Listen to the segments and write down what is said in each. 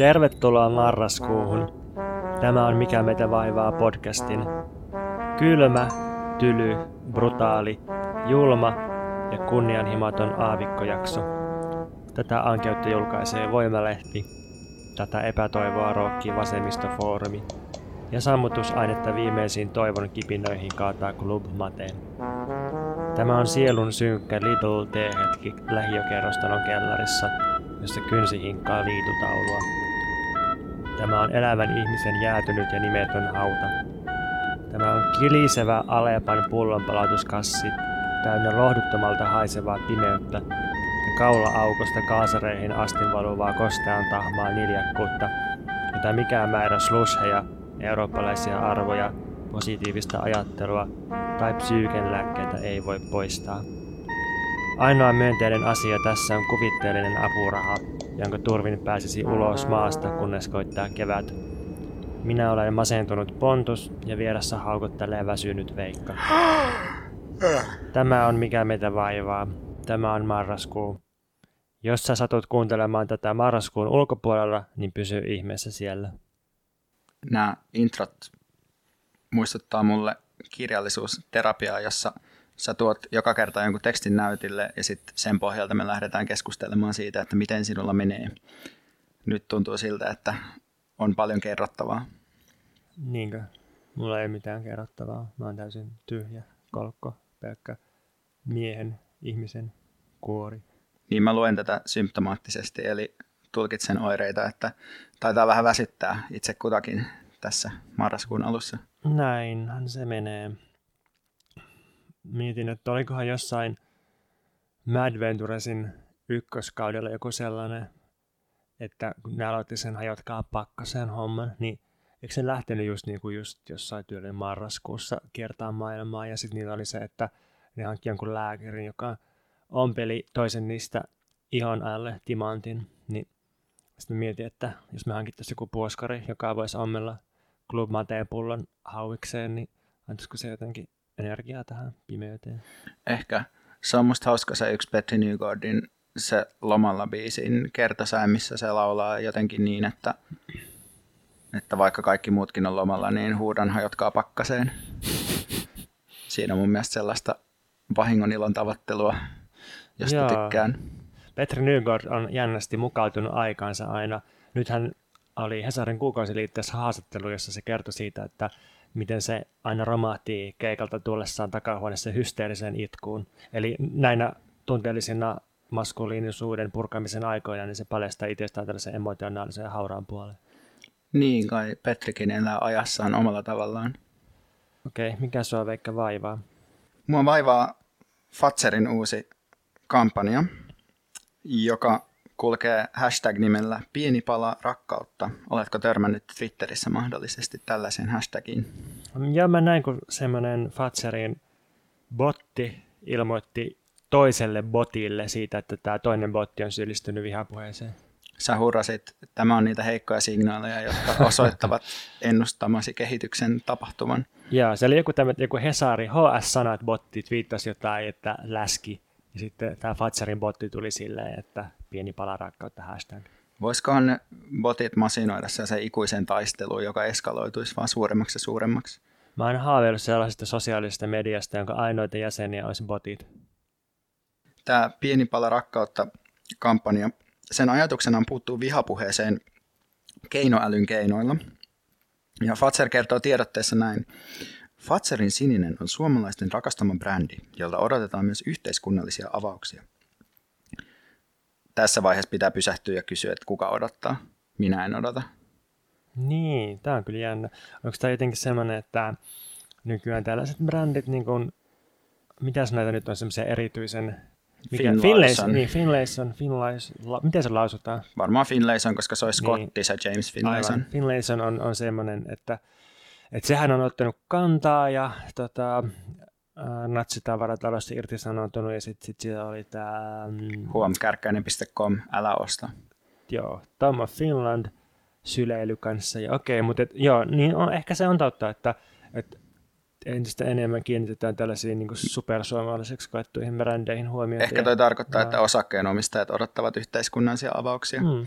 Tervetuloa marraskuuhun. Tämä on Mikä meitä vaivaa podcastin kylmä, tyly, brutaali, julma ja kunnianhimaton aavikkojakso. Tätä ankeutta julkaisee Voimalehti. Tätä epätoivoa rookkii vasemmistofoorumi. Ja sammutusainetta viimeisiin toivon kipinöihin kaataa Club Mateen. Tämä on sielun synkkä Little T-hetki lähiökerrostalon kellarissa, jossa kynsi hinkkaa liitutaulua. Tämä on elävän ihmisen jäätynyt ja nimetön hauta. Tämä on kilisevä Alepan pullonpalautuskassi, täynnä lohduttomalta haisevaa pimeyttä ja kaula-aukosta kaasareihin asti valuvaa kostean tahmaa niljakkuutta, jota mikään määrä slusheja, eurooppalaisia arvoja, positiivista ajattelua tai psyyken lääkkeitä ei voi poistaa. Ainoa myönteinen asia tässä on kuvitteellinen apuraha, jonka turvin pääsisi ulos maasta, kunnes koittaa kevät. Minä olen masentunut Pontus ja vieressä haukottelee väsynyt Veikka. Tämä on mikä meitä vaivaa. Tämä on marraskuu. Jos sä satut kuuntelemaan tätä marraskuun ulkopuolella, niin pysy ihmeessä siellä. Nämä introt muistuttaa mulle kirjallisuusterapiaa, jossa sä tuot joka kerta jonkun tekstin näytille ja sitten sen pohjalta me lähdetään keskustelemaan siitä, että miten sinulla menee. Nyt tuntuu siltä, että on paljon kerrottavaa. Niinkö? Mulla ei mitään kerrottavaa. Mä oon täysin tyhjä, kolkko, pelkkä miehen, ihmisen kuori. Niin mä luen tätä symptomaattisesti, eli tulkitsen oireita, että taitaa vähän väsyttää itse kutakin tässä marraskuun alussa. Näinhän se menee. Mietin, että olikohan jossain Mad Venturesin ykköskaudella joku sellainen, että kun ne aloitti sen hajotkaa pakkaseen homman, niin eikö se lähtenyt just, niin kuin just jossain tyylin marraskuussa kiertaa maailmaa? Ja sitten niillä oli se, että ne hankki jonkun lääkärin, joka ompeli toisen niistä ihon alle timantin, niin sitten mietin, että jos me hankittaisiin joku puoskari, joka voisi ommella Club Mateen pullon hauikseen, niin antaisiko se jotenkin energiaa tähän pimeyteen? Ehkä. Se on musta hauska se yksi Petri Nygårdin se lomalla biisin kertosää, missä se laulaa jotenkin niin, että, että vaikka kaikki muutkin on lomalla, niin huudan hajotkaa pakkaseen. Siinä on mun mielestä sellaista vahingon ilon tavoittelua, josta Joo. tykkään. Petri Nygård on jännästi mukautunut aikaansa aina. Nythän oli Hesarin kuukausiliitteessä haastattelu, jossa se kertoi siitä, että miten se aina romahtii keikalta tullessaan takahuoneessa hysteeriseen itkuun. Eli näinä tunteellisina maskuliinisuuden purkamisen aikoina, niin se paljastaa itsestään tällaisen emotionaalisen ja hauraan puolen. Niin kai, Petrikin elää ajassaan omalla tavallaan. Okei, okay, mikä sua Veikka vaivaa? Mua vaivaa Fatserin uusi kampanja, joka kulkee hashtag-nimellä Pieni pala rakkautta. Oletko törmännyt Twitterissä mahdollisesti tällaisen hashtagiin? Ja mä näin, kun semmoinen Fatserin botti ilmoitti toiselle botille siitä, että tämä toinen botti on syyllistynyt vihapuheeseen. Sä hurrasit, että tämä on niitä heikkoja signaaleja, jotka osoittavat ennustamasi kehityksen tapahtuman. Joo, se oli joku, tämä, joku Hesari, HS-sanat botti twiittasi jotain, että läski. Ja sitten tämä Fatserin botti tuli silleen, että pieni pala rakkautta hashtag. Voisikohan ne botit masinoida se ikuisen taisteluun, joka eskaloituisi vaan suuremmaksi ja suuremmaksi? Mä oon haaveillut sellaisesta sosiaalisesta mediasta, jonka ainoita jäseniä olisi botit. Tämä pieni pala rakkautta kampanja, sen ajatuksena on puuttua vihapuheeseen keinoälyn keinoilla. Ja Fatser kertoo tiedotteessa näin. Fatserin sininen on suomalaisten rakastama brändi, jolta odotetaan myös yhteiskunnallisia avauksia. Tässä vaiheessa pitää pysähtyä ja kysyä, että kuka odottaa. Minä en odota. Niin, tämä on kyllä jännä. Onko tämä jotenkin semmoinen, että nykyään tällaiset brändit, niin kuin, mitäs näitä nyt on semmoisia erityisen mikä? Finlayson. Niin, Finlayson. La, miten se lausutaan? Varmaan Finlayson, koska se olisi niin. se James Finlayson. Aivan. Finlayson on, on semmoinen, että, että sehän on ottanut kantaa ja tota, natsitavaratalosta irtisanoutunut ja sitten sit siellä oli tämä... Mm, Huom.kärkkäinen.com, älä osta. Joo, Tom of Finland syleily kanssa. Ja okei, mutta et, joo, niin on, ehkä se on totta, että, että entistä enemmän kiinnitetään tällaisiin niin supersuomalaiseksi koettuihin brändeihin huomiota. Ehkä toi ja, tarkoittaa, ja... että osakkeenomistajat odottavat yhteiskunnallisia avauksia. Hmm.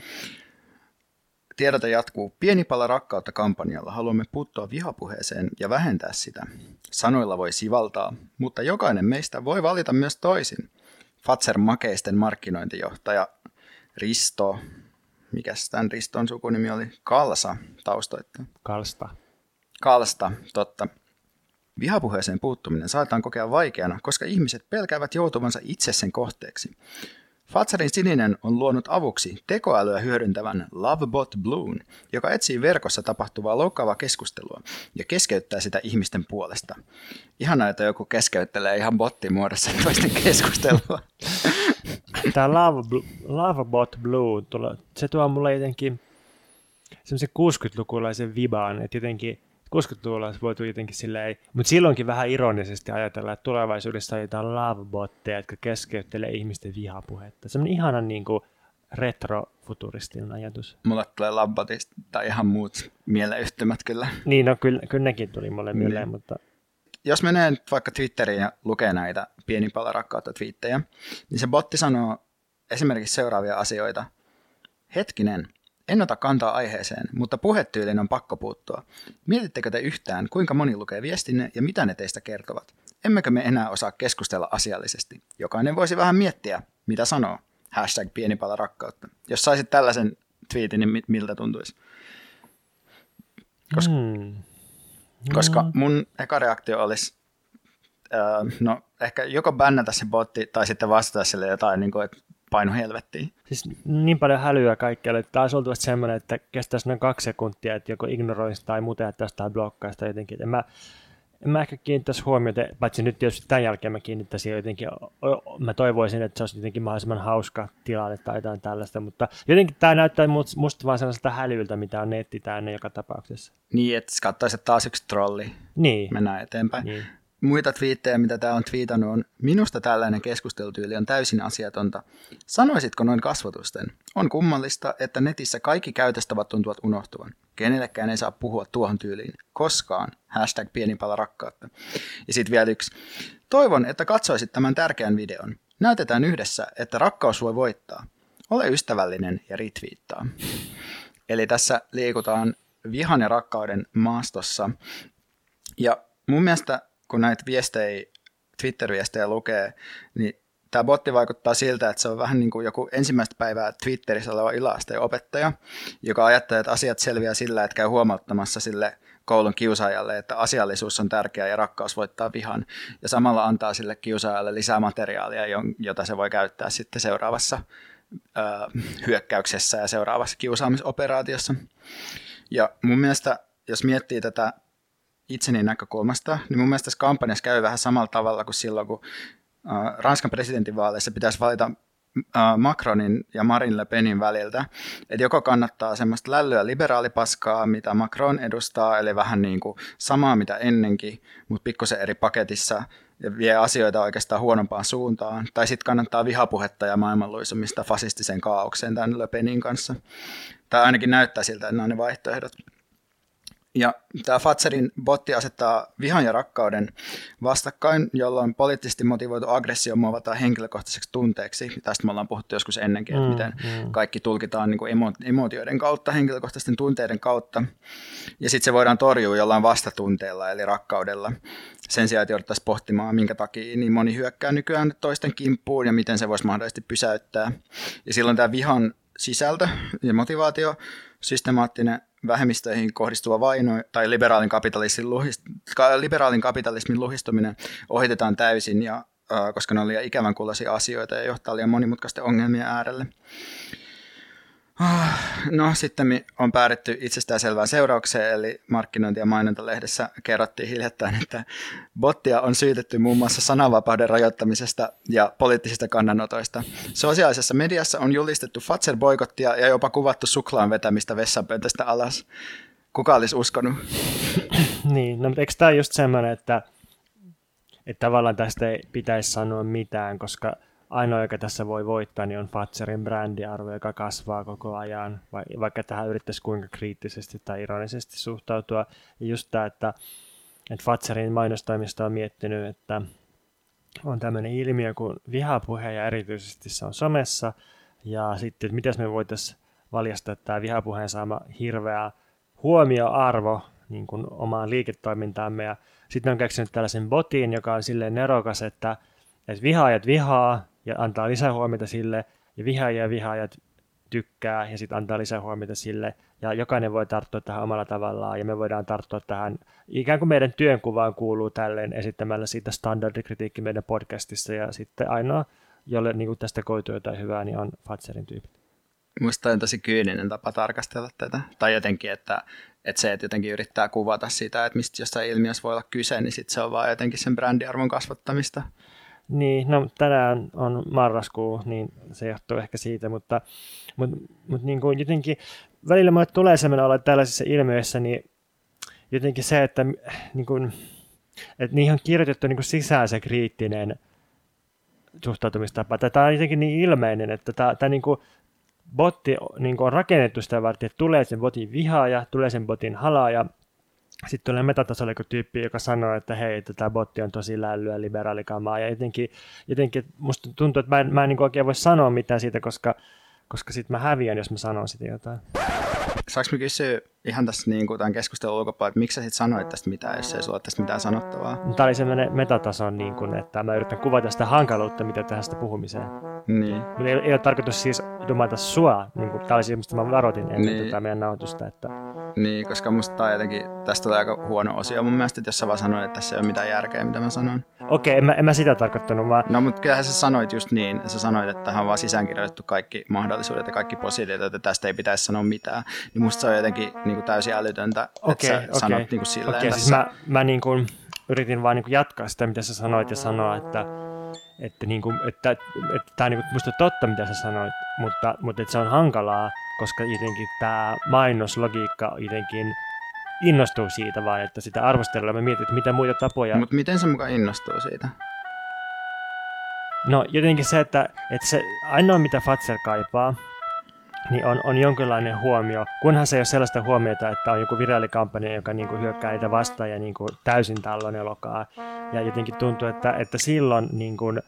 Tiedote jatkuu. Pieni pala rakkautta kampanjalla. Haluamme puuttua vihapuheeseen ja vähentää sitä. Sanoilla voi sivaltaa, mutta jokainen meistä voi valita myös toisin. Fatser Makeisten markkinointijohtaja Risto, mikä tämän Riston sukunimi oli? Kalsa taustoittaa. Kalsta. Kalsta, totta. Vihapuheeseen puuttuminen saataan kokea vaikeana, koska ihmiset pelkäävät joutuvansa itse sen kohteeksi. Fatserin sininen on luonut avuksi tekoälyä hyödyntävän Lovebot Bloom, joka etsii verkossa tapahtuvaa loukkaavaa keskustelua ja keskeyttää sitä ihmisten puolesta. Ihanaa, että joku keskeyttelee ihan bottimuodossa toisten keskustelua. Tämä Love, Lovebot Blue, se tuo mulle jotenkin semmoisen 60-lukulaisen vibaan, että jotenkin 60-luvulla olisi voitu jotenkin silleen, mutta silloinkin vähän ironisesti ajatella, että tulevaisuudessa on jotain lovebotteja, jotka keskeyttelee ihmisten vihapuhetta. Sellainen ihana niin kuin retrofuturistinen ajatus. Mulle tulee Lovebotista tai ihan muut mieleyhtymät kyllä. Niin, no kyllä, kyllä nekin tuli mulle niin. mieleen, mutta... Jos menee nyt vaikka Twitteriin ja lukee näitä pieni pala rakkautta twiittejä, niin se botti sanoo esimerkiksi seuraavia asioita. Hetkinen, en ota kantaa aiheeseen, mutta puhetyylin on pakko puuttua. Mietittekö te yhtään, kuinka moni lukee viestinne ja mitä ne teistä kertovat? Emmekö me enää osaa keskustella asiallisesti? Jokainen voisi vähän miettiä, mitä sanoo. Hashtag pieni pala rakkautta. Jos saisit tällaisen twiitin, niin miltä tuntuisi? Koska, mm. koska mun eka reaktio olisi, äh, no ehkä joko bännätä se botti tai sitten vastata sille jotain, niin kuin, että paino helvettiin. Siis niin paljon hälyä kaikkialle, että taas oltavasti semmoinen, että kestäisi noin kaksi sekuntia, että joko ignoroisi tai muuta jättäisi tai blokkaisi jotenkin. En mä, en mä ehkä kiinnittäisi huomiota, paitsi nyt tietysti tämän jälkeen mä kiinnittäisin jotenkin, mä toivoisin, että se olisi jotenkin mahdollisimman hauska tilanne tai jotain tällaista, mutta jotenkin tämä näyttää musta vaan sellaiselta hälyltä, mitä on netti täynnä joka tapauksessa. Niin, että katsoisi, että taas yksi trolli. Niin. Mennään eteenpäin. Niin muita twiittejä, mitä tämä on twiitannut, on minusta tällainen keskustelutyyli on täysin asiatonta. Sanoisitko noin kasvotusten? On kummallista, että netissä kaikki käytöstavat tuntuvat unohtuvan. Kenellekään ei saa puhua tuohon tyyliin. Koskaan. Hashtag pieni pala rakkautta. Ja sitten vielä yksi. Toivon, että katsoisit tämän tärkeän videon. Näytetään yhdessä, että rakkaus voi voittaa. Ole ystävällinen ja retweettaa. Eli tässä liikutaan vihan ja rakkauden maastossa. Ja mun mielestä kun näitä viestejä, Twitter-viestejä lukee, niin tämä botti vaikuttaa siltä, että se on vähän niin kuin joku ensimmäistä päivää Twitterissä oleva ilasteen opettaja, joka ajattelee, että asiat selviää sillä, että käy huomauttamassa sille koulun kiusaajalle, että asiallisuus on tärkeää ja rakkaus voittaa vihan, ja samalla antaa sille kiusaajalle lisää materiaalia, jota se voi käyttää sitten seuraavassa hyökkäyksessä ja seuraavassa kiusaamisoperaatiossa. Ja mun mielestä, jos miettii tätä itseni näkökulmasta, niin mun mielestä tässä kampanjassa käy vähän samalla tavalla kuin silloin, kun Ranskan presidentinvaaleissa pitäisi valita Macronin ja Marine Le Penin väliltä. Että joko kannattaa semmoista lällyä liberaalipaskaa, mitä Macron edustaa, eli vähän niin kuin samaa mitä ennenkin, mutta pikkusen eri paketissa ja vie asioita oikeastaan huonompaan suuntaan. Tai sitten kannattaa vihapuhetta ja maailmanluisumista fasistisen kaaukseen tämän Le Penin kanssa. Tai ainakin näyttää siltä, että nämä on ne vaihtoehdot. Ja tämä Fatserin botti asettaa vihan ja rakkauden vastakkain, jolloin poliittisesti motivoitu aggressio muovataan henkilökohtaiseksi tunteeksi. Tästä me ollaan puhuttu joskus ennenkin, että mm, miten mm. kaikki tulkitaan niin kuin emo- emootioiden kautta, henkilökohtaisten tunteiden kautta. Ja sitten se voidaan torjua jollain vastatunteella, eli rakkaudella. Sen sijaan, että jouduttaisiin pohtimaan, minkä takia niin moni hyökkää nykyään toisten kimppuun ja miten se voisi mahdollisesti pysäyttää. Ja silloin tämä vihan sisältö ja motivaatio, systemaattinen vähemmistöihin kohdistuva vaino tai liberaalin kapitalismin, luhist, liberaalin kapitalismin luhistuminen ohitetaan täysin, ja, koska ne on liian ikävän kuuloisia asioita ja johtaa liian monimutkaisten ongelmien äärelle. Ah, no sitten on päädytty itsestäänselvään seuraukseen, eli markkinointi- ja mainontalehdessä kerrottiin hiljattain, että bottia on syytetty muun muassa sananvapauden rajoittamisesta ja poliittisista kannanotoista. Sosiaalisessa mediassa on julistettu Fatser-boikottia ja jopa kuvattu suklaan vetämistä vessanpöntöstä alas. Kuka olisi uskonut? niin, no eikö tämä just semmoinen, että, että tavallaan tästä ei pitäisi sanoa mitään, koska – ainoa, joka tässä voi voittaa, niin on Fatserin brändiarvo, joka kasvaa koko ajan, vaikka tähän yrittäisi kuinka kriittisesti tai ironisesti suhtautua. Ja just tämä, että, että Fatserin mainostoimisto on miettinyt, että on tämmöinen ilmiö kuin vihapuhe ja erityisesti se on somessa, ja sitten, että miten me voitaisiin valjastaa tämä vihapuheen saama hirveä huomioarvo niin kuin omaan liiketoimintaamme. Ja sitten on keksinyt tällaisen botin, joka on silleen nerokas, että, että vihaajat vihaa ja antaa lisähuomiota sille, ja vihaajia vihaajat tykkää ja sitten antaa lisähuomiota sille. Ja jokainen voi tarttua tähän omalla tavallaan ja me voidaan tarttua tähän, ikään kuin meidän työnkuvaan kuuluu tälleen esittämällä siitä standardikritiikki meidän podcastissa ja sitten ainoa, jolle niin kuin tästä koituu jotain hyvää, niin on Fatserin tyypit. Minusta on tosi kyyninen tapa tarkastella tätä. Tai jotenkin, että, että se, että jotenkin yrittää kuvata sitä, että mistä jossain ilmiössä voi olla kyse, niin sitten se on vaan jotenkin sen brändiarvon kasvattamista. Niin, no tänään on marraskuu, niin se johtuu ehkä siitä, mutta, mutta, mutta niin kuin jotenkin välillä mulle tulee sellainen olla tällaisissa ilmiöissä, niin jotenkin se, että, niin kuin, että niihin on kirjoitettu niin kuin sisään se kriittinen suhtautumistapa. Tämä on jotenkin niin ilmeinen, että tämä, tämä niin kuin, botti niin kuin on rakennettu sitä varten, että tulee sen botin vihaaja, tulee sen botin halaaja, sitten tulee metatasolla tyyppi, joka sanoo, että hei, tämä botti on tosi lällyä, liberaalikamaa, ja jotenkin, jotenkin musta tuntuu, että mä en, mä en niin oikein voi sanoa mitään siitä, koska, koska sitten mä häviän, jos mä sanon sitä jotain. Saanko mä kysyä ihan tässä niin kuin tämän keskustelun ulkopuolella, että miksi sä sitten sanoit tästä mitään, jos ei sulla ole tästä mitään sanottavaa? Tämä oli semmoinen metatason, niin kuin, että mä yritän kuvata sitä hankaluutta, mitä tästä puhumiseen. Niin. Mutta ei, ei ole tarkoitus siis dumata sua, niin kuin, tämä oli siis, mistä mä varoitin ennen niin. tätä meidän nautusta. Että... Niin, koska musta tämä jotenkin, tästä tulee aika huono osio mun mielestä, että jos sä vaan sanoit, että tässä ei ole mitään järkeä, mitä mä sanon. Okei, en, mä, en mä sitä tarkoittanut, vaan... No, mutta kyllähän sä sanoit just niin, sä sanoit, että tähän on vaan sisäänkirjoitettu kaikki mahdollisuudet ja kaikki positiivit, että tästä ei pitäisi sanoa mitään. Niin musta se on jotenkin niin kuin täysin älytöntä, okay, että sä okay. sanot niin kuin silleen okay, tässä. Siis mä, mä niin kuin yritin vaan niin kuin jatkaa sitä, mitä sä sanoit ja sanoa, että että, niin kuin, että, että, että tämä on niin musta totta, mitä sä sanoit, mutta, mutta että se on hankalaa, koska jotenkin tämä mainoslogiikka jotenkin innostuu siitä vaan, että sitä arvostellaan. Mä mietin, että mitä muita tapoja... Mutta miten se mukaan innostuu siitä? No jotenkin se, että, että se ainoa mitä Fatser kaipaa, niin on, on jonkinlainen huomio, kunhan se ei ole sellaista huomiota, että on joku virallikampanja, joka niin kuin hyökkää niitä vastaan ja niin kuin täysin tallon elokaa. Ja jotenkin tuntuu, että, että silloin niin kuin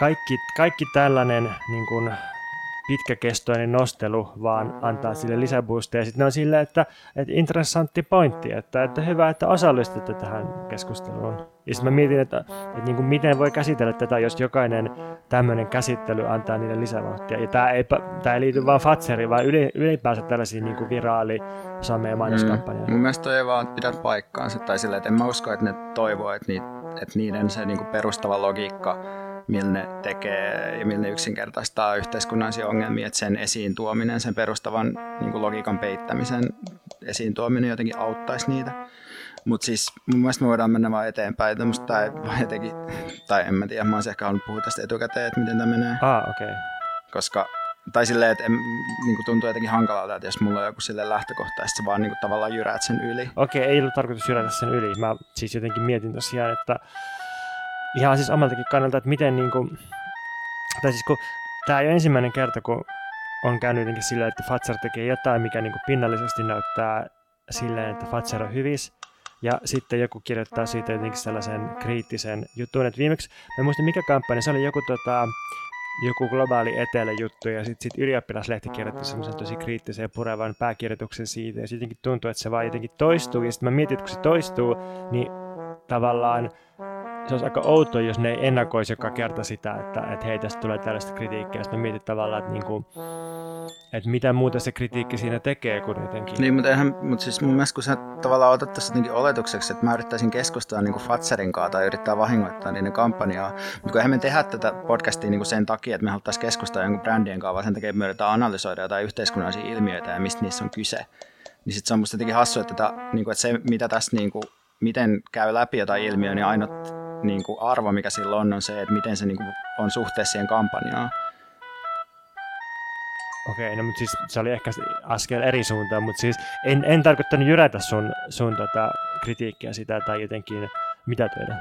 kaikki, kaikki tällainen niin kuin pitkäkestoinen nostelu vaan antaa sille lisäboostia. Sitten on sille, että, että interessantti pointti, että, että hyvä, että osallistutte tähän keskusteluun. Ja sitten mä mietin, että, että niin kuin miten voi käsitellä tätä, jos jokainen tämmöinen käsittely antaa niille lisävauhtia. Ja tämä ei, tämä ei liity vain Fatseriin, vaan ylipäänsä tällaisiin niin kuin viraali some- ja mainoskampanjoihin. Mm. Mun mielestä ei vaan pidä paikkaansa. Tai sillä, että en mä usko, että ne toivoo, että, niitä, että niiden se niin kuin perustava logiikka millä ne tekee ja millä ne yksinkertaistaa yhteiskunnallisia ongelmia, että sen esiin tuominen, sen perustavan niin kuin logiikan peittämisen esiin tuominen jotenkin auttaisi niitä. Mutta siis mun mielestä me voidaan mennä vaan eteenpäin. Tai, jotenkin, tai en mä tiedä, mä olisin ehkä halunnut puhua tästä etukäteen, että miten tämä menee. Ah, okei. Okay. Koska, tai silleen, että en, niin kuin tuntuu jotenkin hankalalta, että jos mulla on joku sille lähtökohta, että sä vaan niin kuin, tavallaan jyräät sen yli. Okei, okay, ei ollut tarkoitus jyrätä sen yli. Mä siis jotenkin mietin tosiaan, että ihan siis omaltakin kannalta, että miten niin kuin, tai siis kun tämä ei ole ensimmäinen kerta, kun on käynyt jotenkin silleen, että Fatser tekee jotain, mikä niin kuin pinnallisesti näyttää silleen, että Fatser on hyvis, ja sitten joku kirjoittaa siitä jotenkin sellaisen kriittisen jutun, että viimeksi, mä muistan mikä kampanja, se oli joku tota, joku globaali etelä-juttu, ja sitten sit ylioppilaslehti kirjoitti semmoisen tosi kriittisen ja purevan pääkirjoituksen siitä, ja sitten tuntuu, että se vaan jotenkin toistuu, ja sitten mä mietin, että kun se toistuu, niin tavallaan se olisi aika outoa, jos ne ei ennakoisi joka kerta sitä, että, että hei, tästä tulee tällaista kritiikkiä. Sitten mietit tavallaan, että, niin kuin, että mitä muuta se kritiikki siinä tekee kuin jotenkin. Niin, mutta, eihän, mutta siis mun mielestä kun sä tavallaan otat tässä jotenkin oletukseksi, että mä yrittäisin keskustella niin kuin Fatserin kanssa tai yrittää vahingoittaa niiden kampanjaa. Mutta kun eihän me tehdä tätä podcastia niin kuin sen takia, että me haluttaisiin keskustella jonkun brändien kanssa, vaan sen takia, että me yritetään analysoida jotain yhteiskunnallisia ilmiöitä ja mistä niissä on kyse. Niin sitten se on musta jotenkin hassua, että, tätä, niin kuin, että se mitä tässä niin kuin, miten käy läpi jotain ilmiöä, niin ainoa niin kuin arvo, mikä sillä on, on se, että miten se niin kuin on suhteessa siihen kampanjaan. Okei, no mutta siis se oli ehkä askel eri suuntaan, mutta siis en, en tarkoittanut jyrätä sun, sun tota kritiikkiä sitä tai jotenkin mitätöidä.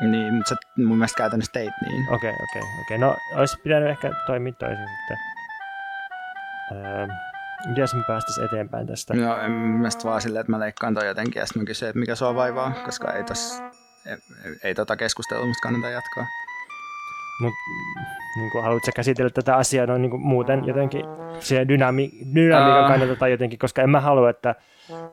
Niin, mutta sä mun mielestä käytännössä teit niin. Okei, okei, okei. No, olisi pitänyt ehkä toimia toisin sitten. Öö, miten me päästäisiin eteenpäin tästä? No, en mielestä vaan silleen, että mä leikkaan toi jotenkin ja sitten mä kysyn, että mikä sua vaivaa, koska ei tos ei, ei, tota keskustelua musta kannata jatkaa. Mut, niin kuin, haluatko käsitellä tätä asiaa noin niin kuin muuten jotenkin se dynami, dynamiikan Ää. kannalta tai jotenkin, koska en mä halua, että,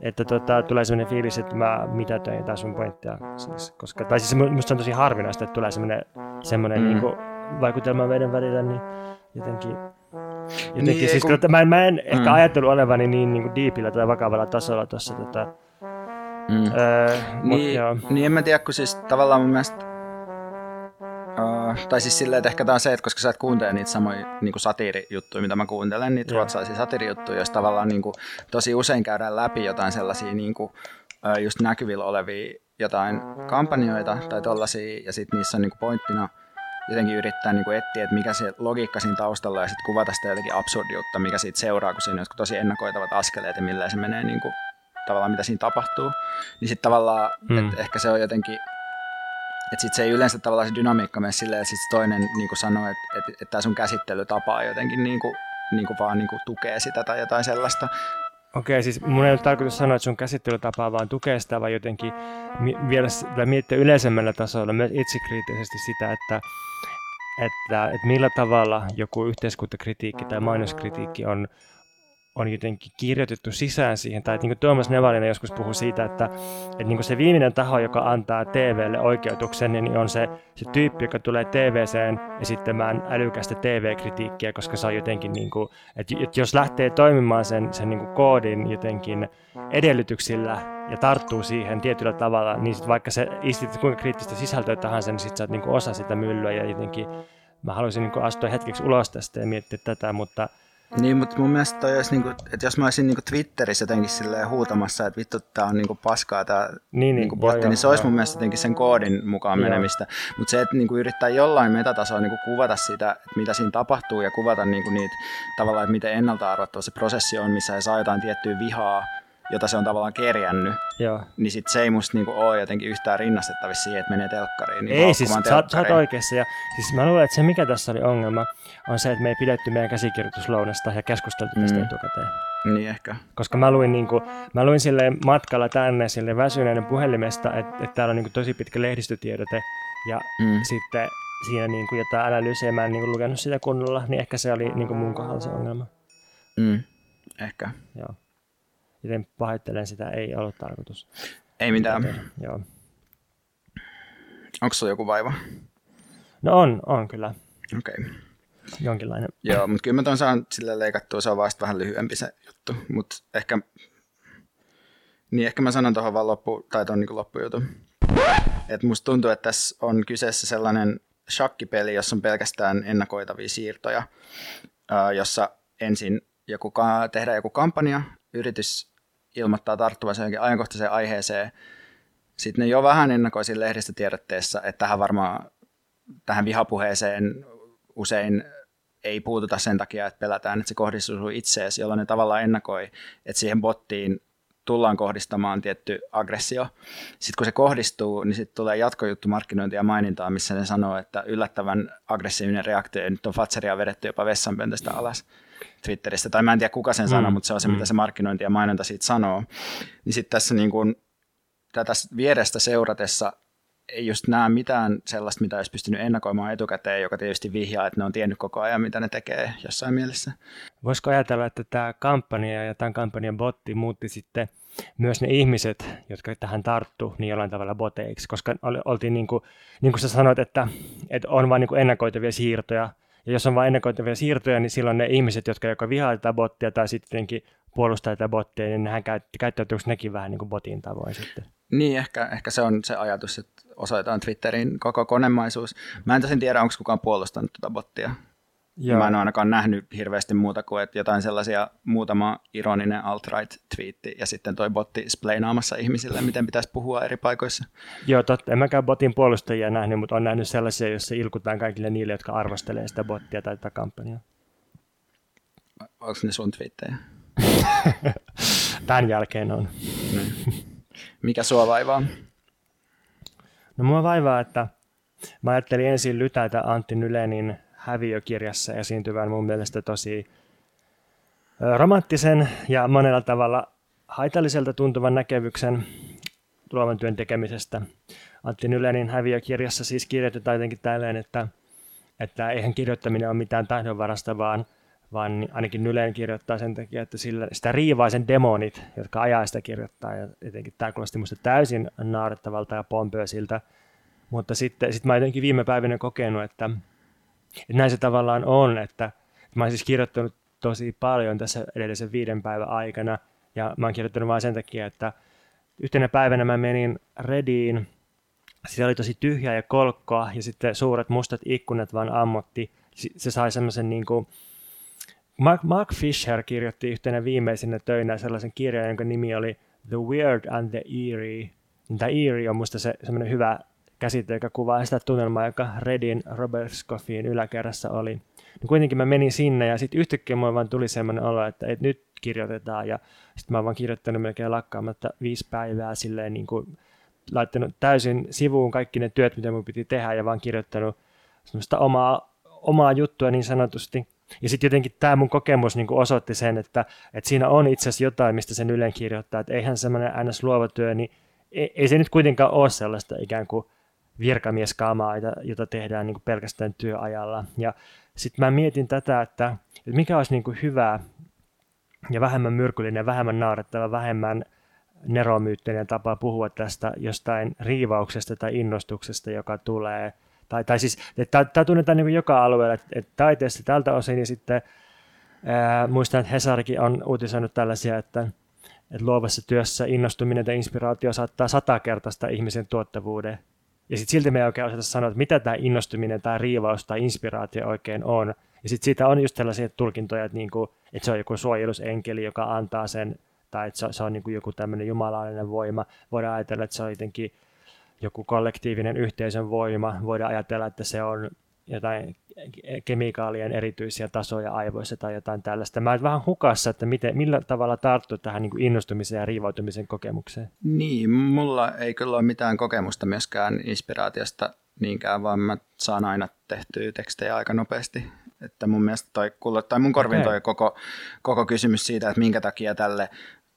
että tota, tulee sellainen fiilis, että mä mitätöin jotain sun pointtia. Siis, koska, tai siis mu- musta on tosi harvinaista, että tulee sellainen, sellainen Mm. niin kuin, vaikutelma meidän välillä, niin jotenkin Jotenkin, Niin, niin, siis kun- kun... mä, en, mä en ehkä Mm. ajatellut olevani niin, niin kuin diipillä tai vakavalla tasolla tuossa. Tota, Mm. öö, mut Niin, niin en mä tiedä, kun siis tavallaan mun mielestä, uh, tai siis silleen, että ehkä tää on se, että koska sä et kuuntele niitä samoja niin satiirijuttuja, mitä mä kuuntelen, niitä Joo. ruotsalaisia satiirijuttuja, joissa tavallaan niin kuin, tosi usein käydään läpi jotain sellaisia niin kuin, uh, just näkyvillä olevia jotain kampanjoita tai tollasia, ja sitten niissä on niin kuin pointtina jotenkin yrittää niin kuin etsiä, että mikä se logiikka siinä taustalla ja sitten kuvata sitä jotenkin absurdiutta, mikä siitä seuraa, kun siinä on tosi ennakoitavat askeleet ja millä se menee niin kuin, tavallaan mitä siinä tapahtuu. Niin sitten tavallaan, Mm. että ehkä se on jotenkin, että sitten se ei yleensä tavallaan se dynamiikka mene silleen, että sit se toinen niin kuin sanoo, että, että, että tämä sun käsittelytapa jotenkin niin kuin, niin kuin vaan niin kuin tukee sitä tai jotain sellaista. Okei, siis mun ei ole tarkoitus sanoa, että sun käsittelytapa vaan tukee sitä, vaan jotenkin vielä miettiä yleisemmällä tasolla myös itsekriittisesti sitä, että, että, että millä tavalla joku yhteiskuntakritiikki tai mainoskritiikki on, on jotenkin kirjoitettu sisään siihen. Tai niin kuin Tuomas Nevalinen joskus puhuu siitä, että, että niin kuin se viimeinen taho, joka antaa TVlle oikeutuksen, niin on se, se tyyppi, joka tulee TVCen esittämään älykästä TV-kritiikkiä, koska se on jotenkin, niin kuin, että, jos lähtee toimimaan sen, sen niin kuin koodin jotenkin edellytyksillä ja tarttuu siihen tietyllä tavalla, niin sit vaikka se istit kuinka kriittistä sisältöä tahansa, niin sit sä oot niin osa sitä myllyä ja jotenkin mä haluaisin niin astua hetkeksi ulos tästä ja miettiä tätä, mutta Niin, mutta mun mielestä toi olisi, niinku, että jos mä olisin niinku Twitterissä jotenkin silleen huutamassa, että vittu tää on niinku paskaa tää niin, niinku joo, botti, joo, niin se olisi joo. mun mielestä jotenkin sen koodin mukaan Joo. menemistä. Mutta se, että niinku yrittää jollain metatasolla niinku kuvata sitä, että mitä siinä tapahtuu ja kuvata niinku niitä tavallaan, että miten ennalta arvattava se prosessi on, missä he saa jotain tiettyä vihaa, jota se on tavallaan kerjännyt, Joo. niin sit se ei musta niinku ole jotenkin yhtään rinnastettavissa siihen, että menee telkkariin. Niin Ei siis, sä, sä oot oikeassa. Ja, siis mä luulen, että se mikä tässä oli ongelma, on se, että me ei pidetty meidän käsikirjoituslounasta ja keskusteltu tästä Mm. etukäteen. Niin ehkä. Koska mä luin, niin kuin, mä luin silleen matkalla tänne sille väsyneen puhelimesta, että, että täällä on niin kuin, tosi pitkä lehdistötiedote ja Mm. sitten siinä niin kuin, jotain analyysiä, mä en niin kuin, lukenut sitä kunnolla, niin ehkä se oli niin kuin, mun kohdalla se ongelma. Mm. Ehkä. Joo. Joten pahoittelen sitä, ei ollut tarkoitus. Ei mitään. tehdä. Joo. Onko sulla joku vaiva? No on, on kyllä Okei. Okay. jonkinlainen. Joo, mutta kyllä mä ton saan sille leikattua, se on vasta vähän lyhyempi se juttu, mutta ehkä, niin ehkä mä sanon tuohon vaan loppu, tai ton niin loppujutun. Et musta tuntuu, että tässä on kyseessä sellainen shakkipeli, jossa on pelkästään ennakoitavia siirtoja, jossa ensin joku, ka- tehdään joku kampanja, yritys ilmoittaa tarttuvansa johonkin ajankohtaiseen aiheeseen, sitten ne jo vähän ennakoi siinä lehdistötiedotteessa, että tähän varmaan tähän vihapuheeseen usein ei puututa sen takia, että pelätään, että se kohdistuu itseesi, jolloin ne tavallaan ennakoi, että siihen bottiin tullaan kohdistamaan tietty aggressio. Sitten kun se kohdistuu, niin sitten tulee jatkojuttu markkinointia ja mainintaa, missä ne sanoo, että yllättävän aggressiivinen reaktio, ja nyt on Fatseria vedetty jopa vessanpöntöstä alas Twitteristä, tai mä en tiedä kuka sen sanoo, Mm, mutta se on se, mm. mitä se markkinointi ja mainonta siitä sanoo. Niin sitten tässä niin kuin, tätä vierestä seuratessa ei just näe mitään sellaista, mitä olisi pystynyt ennakoimaan etukäteen, joka tietysti vihjaa, että ne on tiennyt koko ajan, mitä ne tekee jossain mielessä. Voisiko ajatella, että tämä kampanja ja tämän kampanjan botti muutti sitten myös ne ihmiset, jotka tähän tarttu, niin jollain tavalla boteiksi, koska oltiin niin kuin, niin kuin sä sanoit, että, että on vain niin ennakoitavia siirtoja, ja jos on vain ennakoitavia siirtoja, niin silloin ne ihmiset, jotka joko vihaa tätä bottia tai sitten puolustaa tätä bottia, niin nehän käyt- käyttäytyykö nekin vähän niin kuin botin tavoin sitten. Niin, ehkä, ehkä se on se ajatus, että osoitetaan Twitterin koko konemaisuus. Mä en tosin tiedä, onko kukaan puolustanut tuota bottia. Joo. Mä en ole ainakaan nähnyt hirveästi muuta kuin että jotain sellaisia muutama ironinen alt-right-twiitti ja sitten toi botti spleinaamassa ihmisille, miten pitäisi puhua eri paikoissa. Joo, totta. En mäkään botin puolustajia nähnyt, mutta on nähnyt sellaisia, joissa ilkutaan kaikille niille, jotka arvostelee sitä bottia tai tätä kampanjaa. Onko ne sun twiittejä? Tämän jälkeen on. Mikä sua vaivaa? No mua vaivaa, että mä ajattelin ensin lytätä Antti Nylenin häviökirjassa esiintyvän mun mielestä tosi romanttisen ja monella tavalla haitalliselta tuntuvan näkemyksen luovan työn tekemisestä. Antti Nylenin häviökirjassa siis kirjoitetaan jotenkin tälleen, että, että eihän kirjoittaminen ole mitään tahdonvarasta, vaan, vaan ainakin Nyleen kirjoittaa sen takia, että sillä, sitä riivaa sen demonit, jotka ajaa sitä kirjoittaa, ja etenkin tämä kuulosti minusta täysin naurettavalta ja pompöösiltä, mutta sitten sit mä jotenkin viime päivinä kokenut, että, että näin se tavallaan on, että, mä olen siis kirjoittanut tosi paljon tässä edellisen viiden päivän aikana, ja mä oon kirjoittanut vain sen takia, että yhtenä päivänä mä menin Rediin, siellä oli tosi tyhjää ja kolkkoa, ja sitten suuret mustat ikkunat vaan ammotti. Se sai semmoisen niin kuin, Mark, Mark Fisher kirjoitti yhtenä viimeisenä töinä sellaisen kirjan, jonka nimi oli The Weird and the Eerie. Tämä eerie on musta se, semmoinen hyvä käsite, joka kuvaa sitä tunnelmaa, joka Redin Robert Scoffin yläkerrassa oli. No kuitenkin mä menin sinne ja sitten yhtäkkiä mulla vaan tuli semmoinen olo, että, että nyt kirjoitetaan ja sitten mä oon vaan kirjoittanut melkein lakkaamatta viisi päivää silleen niin kuin laittanut täysin sivuun kaikki ne työt, mitä mun piti tehdä ja vaan kirjoittanut semmoista omaa, omaa juttua niin sanotusti. Ja sitten jotenkin tämä mun kokemus niin osoitti sen, että, että siinä on itse asiassa jotain, mistä sen yleen kirjoittaa, että eihän semmoinen ns. luova työ, niin ei, ei se nyt kuitenkaan ole sellaista ikään kuin virkamieskamaa, jota tehdään niin kuin pelkästään työajalla. Ja sitten mä mietin tätä, että, että mikä olisi niin kuin hyvä ja vähemmän myrkyllinen, vähemmän naurettava, vähemmän neromyyttinen tapa puhua tästä jostain riivauksesta tai innostuksesta, joka tulee. Tai, tai siis, tämä tunnetaan niin joka alueella, että, että tältä osin, ja sitten ää, muistan, että Hesarikin on uutisoinut tällaisia, että, että luovassa työssä innostuminen tai inspiraatio saattaa satakertaista ihmisen tuottavuuden. Ja sitten silti me ei oikein osata sanoa, että mitä tämä innostuminen tai riivaus tai inspiraatio oikein on. Ja sitten siitä on just tällaisia tulkintoja, että, niinku, että se on joku suojelusenkeli, joka antaa sen tai että se, se on niin kuin joku tämmöinen jumalallinen voima. Voidaan ajatella, että se on jotenkin joku kollektiivinen yhteisön voima. Voidaan ajatella, että se on jotain kemikaalien erityisiä tasoja aivoissa tai jotain tällaista. Mä olen vähän hukassa, että miten, millä tavalla tarttuu tähän niin innostumiseen ja riivautumisen kokemukseen. Niin, mulla ei kyllä ole mitään kokemusta myöskään inspiraatiosta niinkään, vaan mä saan aina tehtyä tekstejä aika nopeasti. Että mun mielestä toi, tai mun korvin okay. toi koko, koko kysymys siitä, että minkä takia tälle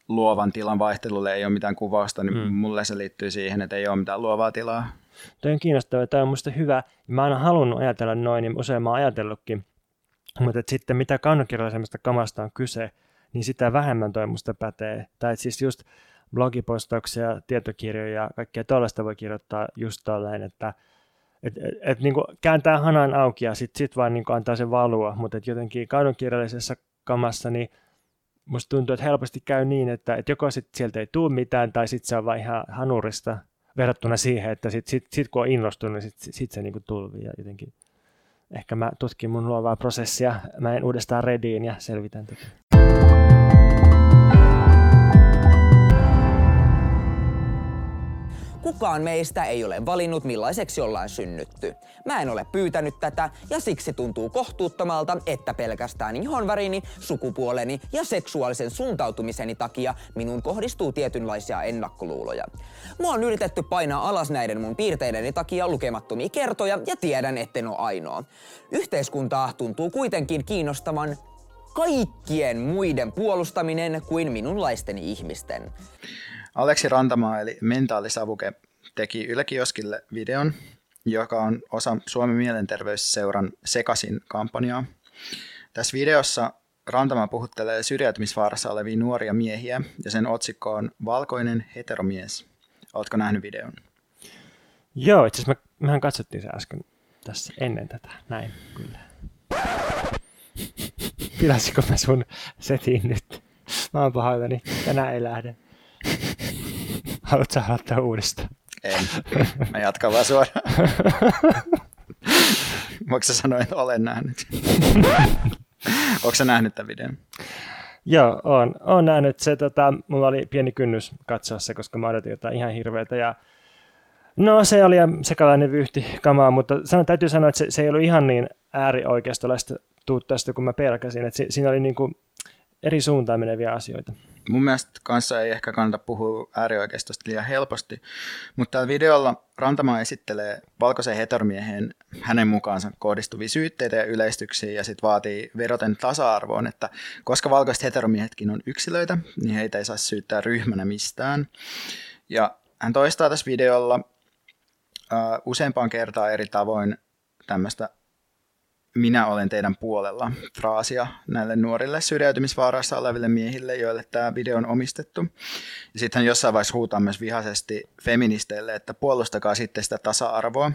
luovan tilan vaihtelulle ei ole mitään kuvausta, niin mm. mulle se liittyy siihen, että ei ole mitään luovaa tilaa. Toi on kiinnostavaa, tämä on minusta hyvä. Mä oon halunnut ajatella noin, niin usein mä oon ajatellutkin. Mutta sitten mitä kaunokirjallisemmasta kamasta on kyse, niin sitä vähemmän toi musta pätee. Tai siis just blogipostauksia, tietokirjoja ja kaikkea tuollaista voi kirjoittaa just tolleen, että et, et, et, niin kääntää hanan auki ja sitten sit vaan niin antaa sen valua, mutta jotenkin kaunokirjallisessa kamassa niin musta tuntuu, että helposti käy niin, että, että joko sit sieltä ei tule mitään tai sitten se on vain ihan hanurista verrattuna siihen, että sitten sit, sit kun on innostunut, niin sitten sit se niinku tulvii ja jotenkin ehkä mä tutkin mun luovaa prosessia, mä en uudestaan rediin ja selvitän tätä. Kukaan meistä ei ole valinnut millaiseksi ollaan synnytty. Mä en ole pyytänyt tätä ja siksi tuntuu kohtuuttomalta, että pelkästään ihonvärini, sukupuoleni ja seksuaalisen suuntautumiseni takia minun kohdistuu tietynlaisia ennakkoluuloja. Mua on yritetty painaa alas näiden mun piirteideni takia lukemattomia kertoja ja tiedän, etten ole ainoa. Yhteiskuntaa tuntuu kuitenkin kiinnostavan kaikkien muiden puolustaminen kuin minunlaisteni ihmisten. Aleksi Rantamaa eli Mentaalisavuke teki Yle Kioskille videon, joka on osa Suomen mielenterveysseuran Sekasin kampanjaa. Tässä videossa Rantamaa puhuttelee syrjäytymisvaarassa olevia nuoria miehiä ja sen otsikko on Valkoinen heteromies. Oletko nähnyt videon? Joo, itse asiassa me, mehän katsottiin se äsken tässä ennen tätä. Näin, kyllä. Pilaisiko mä sun setin nyt? Mä oon pahoillani. Tänään ei lähde. Haluatko aloittaa uudestaan? En. Mä jatkan vaan suoraan. Voinko sä sanoa, että olen nähnyt? Onko sä nähnyt tämän videon? Joo, on. Olen nähnyt se. Tota, mulla oli pieni kynnys katsoa se, koska mä odotin jotain ihan hirveätä. Ja no se oli sekalainen vyyhti kamaa, mutta sanon, täytyy sanoa, että se, se ei ollut ihan niin äärioikeistolaista tuuttaista kuin mä pelkäsin. Että siinä oli niin kuin eri suuntaan meneviä asioita. Mun mielestä kanssa ei ehkä kannata puhua äärioikeistosta liian helposti, mutta tällä videolla Rantamaa esittelee valkoisen heteromiehen hänen mukaansa kohdistuvia syytteitä ja yleistyksiä ja sitten vaatii veroten tasa-arvoon, että koska valkoiset heteromiehetkin on yksilöitä, niin heitä ei saa syyttää ryhmänä mistään. Ja hän toistaa tässä videolla uh, useampaan kertaa eri tavoin tämmöistä minä olen teidän puolella fraasia näille nuorille syrjäytymisvaarassa oleville miehille, joille tämä video on omistettu. Ja sitten hän jossain vaiheessa huutaa myös vihaisesti feministeille, että puolustakaa sitten sitä tasa-arvoa.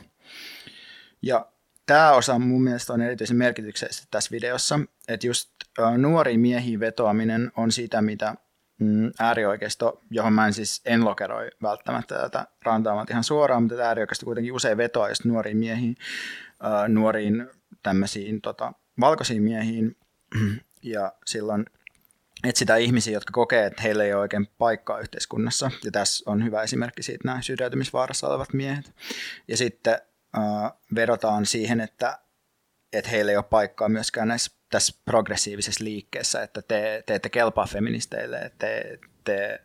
Ja tämä osa mun mielestä on erityisen merkityksellistä tässä videossa, että just nuori miehiin vetoaminen on sitä, mitä mm, äärioikeisto, johon mä en siis en lokeroi välttämättä tätä rantaamat ihan suoraan, mutta äärioikeisto kuitenkin usein vetoaa just nuoriin miehiin, nuoriin tämmöisiin tota, valkoisiin miehiin, ja silloin etsitään ihmisiä, jotka kokee, että heillä ei ole oikein paikkaa yhteiskunnassa, ja tässä on hyvä esimerkki siitä nämä syrjäytymisvaarassa olevat miehet. Ja sitten äh, vedotaan siihen, että, että heillä ei ole paikkaa myöskään näissä, tässä progressiivisessa liikkeessä, että te, te ette kelpaa feministeille, että te, te,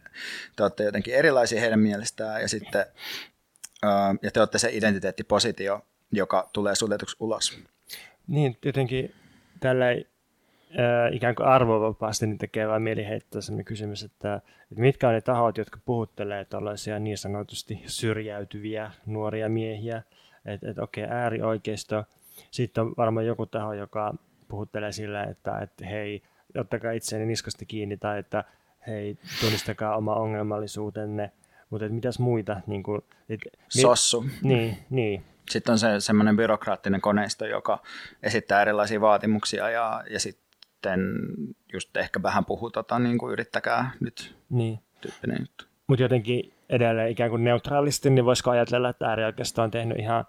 te olette jotenkin erilaisia heidän mielestään, ja sitten äh, ja te olette se identiteettipositio, joka tulee suljetuksi ulos. Niin, jotenkin tällä äh, ikään kuin arvovapaasti niin tekee vain mieli heittää kysymys, että, että mitkä on ne tahot, jotka puhuttelee tällaisia niin sanotusti syrjäytyviä nuoria miehiä, että, että okei, okay, äärioikeisto, sitten on varmaan joku taho, joka puhuttelee sillä, että, että hei, ottakaa itseäni niskasta kiinni, tai että hei, tunnistakaa oma ongelmallisuutenne, mutta että mitäs muita? Niin kuin, et, Sossu. Niin, niin. Sitten on se semmoinen byrokraattinen koneisto, joka esittää erilaisia vaatimuksia ja, ja sitten just ehkä vähän puhuu, tota, niin kuin yrittäkää nyt niin. tyyppinen juttu. Mutta jotenkin edelleen ikään kuin neutraalisti, niin voisiko ajatella, että äärioikeisto on tehnyt ihan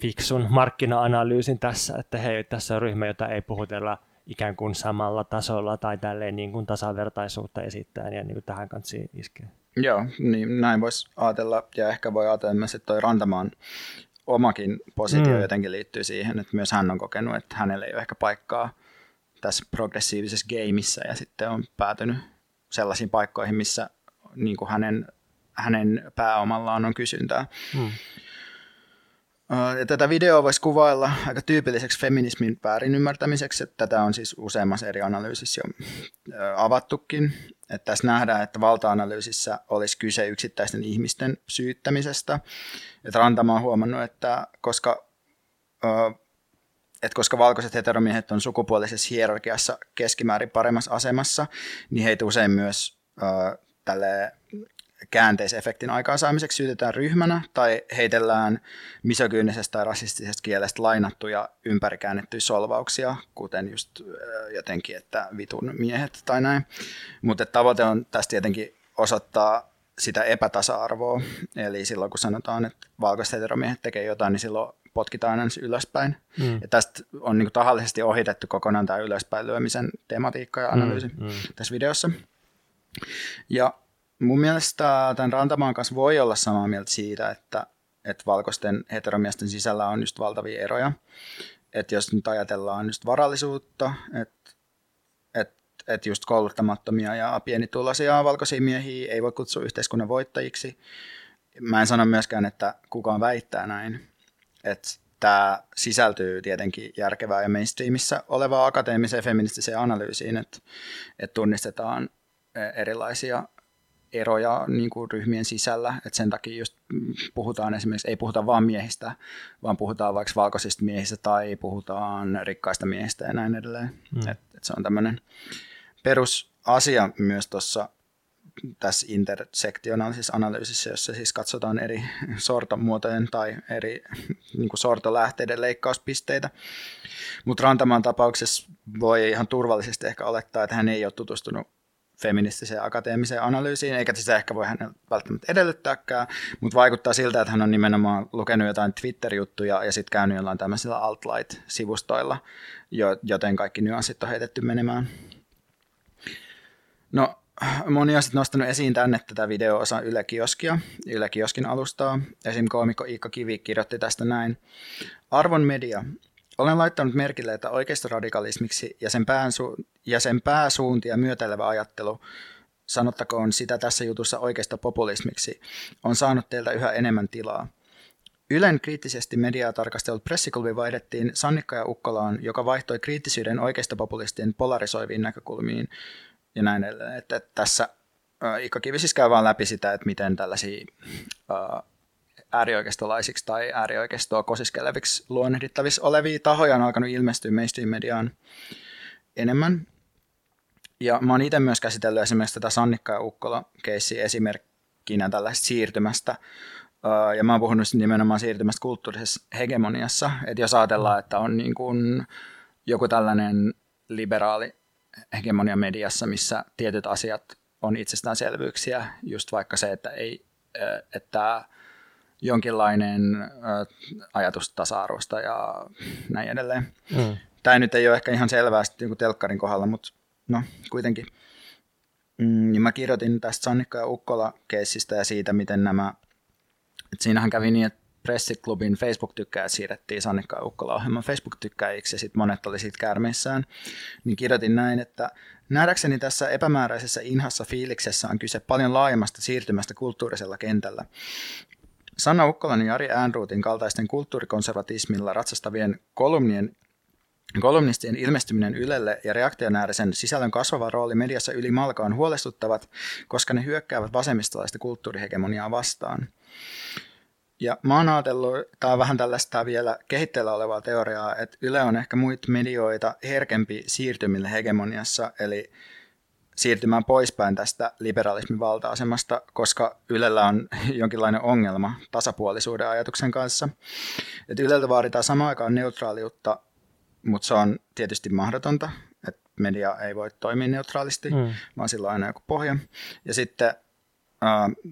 fiksun markkina-analyysin tässä, että hei, tässä on ryhmä, jota ei puhutella ikään kuin samalla tasolla tai tälleen niin kuin tasavertaisuutta esittäen ja niin kuin tähän kanssa iskee. Joo, niin näin voisi ajatella ja ehkä voi ajatella myös, että toi Rantamaan omakin positio mm. jotenkin liittyy siihen, että myös hän on kokenut, että hänellä ei ole ehkä paikkaa tässä progressiivisessa gameissa ja sitten on päätynyt sellaisiin paikkoihin, missä niin kuin hänen, hänen pääomallaan on kysyntää. Mm. Ja tätä videoa voisi kuvailla aika tyypilliseksi feminismin väärin ymmärtämiseksi, että tätä on siis useammassa eri analyysissä jo avattukin. Että tässä nähdään, että valta-analyysissä olisi kyse yksittäisten ihmisten syyttämisestä. Että Rantama on huomannut, että koska, että koska valkoiset heteromiehet on sukupuolisessa hierarkiassa keskimäärin paremmassa asemassa, niin heitä usein myös tälle käänteisefektin aikaansaamiseksi syytetään ryhmänä tai heitellään misogyynisestä tai rasistisesta kielestä lainattuja ympärikäännettyjä solvauksia, kuten just jotenkin, että vitun miehet tai näin. Mutta tavoite on tästä tietenkin osoittaa sitä epätasa-arvoa, eli silloin kun sanotaan, että valkoiset heteromiehet tekee jotain, niin silloin potkitaan ensin ylöspäin. Mm. Ja tästä on niin tahallisesti ohitettu kokonaan tämä ylöspäin lyömisen tematiikka ja analyysi mm, mm. tässä videossa. Ja mun mielestä tämän Rantamaan kanssa voi olla samaa mieltä siitä, että, että valkoisten heteromiesten sisällä on just valtavia eroja. Että jos nyt ajatellaan just varallisuutta, että että just kouluttamattomia ja pienituloisia valkoisia miehiä ei voi kutsua yhteiskunnan voittajiksi. Mä en sano myöskään, että kukaan väittää näin. Että tämä sisältyy tietenkin järkevää ja mainstreamissa olevaa akateemiseen feministiseen analyysiin, että, että tunnistetaan erilaisia eroja niin kuin ryhmien sisällä, että sen takia just puhutaan esimerkiksi, ei puhuta vain miehistä, vaan puhutaan vaikka valkoisista miehistä tai puhutaan rikkaista miehistä ja näin edelleen. Mm. Et, et se on tämmöinen perusasia myös tuossa tässä intersektionaalisessa analyysissä, jossa siis katsotaan eri sortomuotojen tai eri niin kuin sortolähteiden leikkauspisteitä. Mutta Rantamaan tapauksessa voi ihan turvallisesti ehkä olettaa, että hän ei ole tutustunut feministiseen akateemiseen analyysiin, eikä sitä ehkä voi hänellä välttämättä edellyttääkään, mutta vaikuttaa siltä, että hän on nimenomaan lukenut jotain Twitter-juttuja ja sitten käynyt jollain tämmöisillä alt-light-sivustoilla, joten kaikki nyanssit on heitetty menemään. No, moni on sitten nostanut esiin tänne tätä video-osa Yle Kioskia, Yle Kioskin alustaa. Esim. koomikko Iikka Kivi kirjoitti tästä näin. Arvon media, olen laittanut merkille, että oikeistoradikalismiksi ja sen, pääsu- ja sen pääsuuntia myötäilevä ajattelu, sanottakoon sitä tässä jutussa oikeasta populismiksi, on saanut teiltä yhä enemmän tilaa. Ylen kriittisesti mediaa tarkastellut pressiklubi vaihdettiin Sannikka ja Ukkolaan, joka vaihtoi kriittisyyden oikeistopopulistien polarisoiviin näkökulmiin ja näin edelleen. Että tässä äh, Ikka Kivi siis käy vaan läpi sitä, että miten tällaisia äh, äärioikeistolaisiksi tai äärioikeistoa kosiskeleviksi luonnehdittavissa olevia tahoja on alkanut ilmestyä mainstream-mediaan enemmän. Ja mä oon itse myös käsitellyt esimerkiksi tätä Sannikka ja Ukkola-keissiä esimerkkinä tällaista siirtymästä. Ja mä oon puhunut nimenomaan siirtymästä kulttuurisessa hegemoniassa. Että jos ajatellaan, että on niin kuin joku tällainen liberaali hegemonia mediassa, missä tietyt asiat on itsestäänselvyyksiä, just vaikka se, että, ei, että jonkinlainen ajatus tasa-arvosta ja näin edelleen. Mm. Tämä nyt ei ole ehkä ihan selvää niin telkkarin kohdalla, mutta no kuitenkin. Mm, niin mä kirjoitin tästä Sannikka ja Ukkola-keissistä ja siitä, miten nämä, että siinähän kävi niin, että Pressiklubin Facebook-tykkäjät siirrettiin Sannikka ja Ukkola-ohjelman Facebook-tykkäjiksi ja sitten monet oli siitä kärmeissään. Niin kirjoitin näin, että nähdäkseni tässä epämääräisessä inhassa fiiliksessä on kyse paljon laajemmasta siirtymästä kulttuurisella kentällä. Sanna Ukkolan ja Jari Äänruutin kaltaisten kulttuurikonservatismilla ratsastavien kolumnien Kolumnistien ilmestyminen Ylelle ja reaktionäärisen sisällön kasvava rooli mediassa yli malka on huolestuttavat, koska ne hyökkäävät vasemmistolaista kulttuurihegemoniaa vastaan. Ja mä oon ajatellut, tämä on vähän tällaista vielä kehitteellä olevaa teoriaa, että Yle on ehkä muita medioita herkempi siirtymille hegemoniassa, eli siirtymään poispäin tästä liberalismin valta-asemasta, koska Ylellä on jonkinlainen ongelma tasapuolisuuden ajatuksen kanssa. Et Yleltä vaaditaan samaan aikaan neutraaliutta mutta se on tietysti mahdotonta, että media ei voi toimia neutraalisti, mm. vaan sillä on aina joku pohja. Ja sitten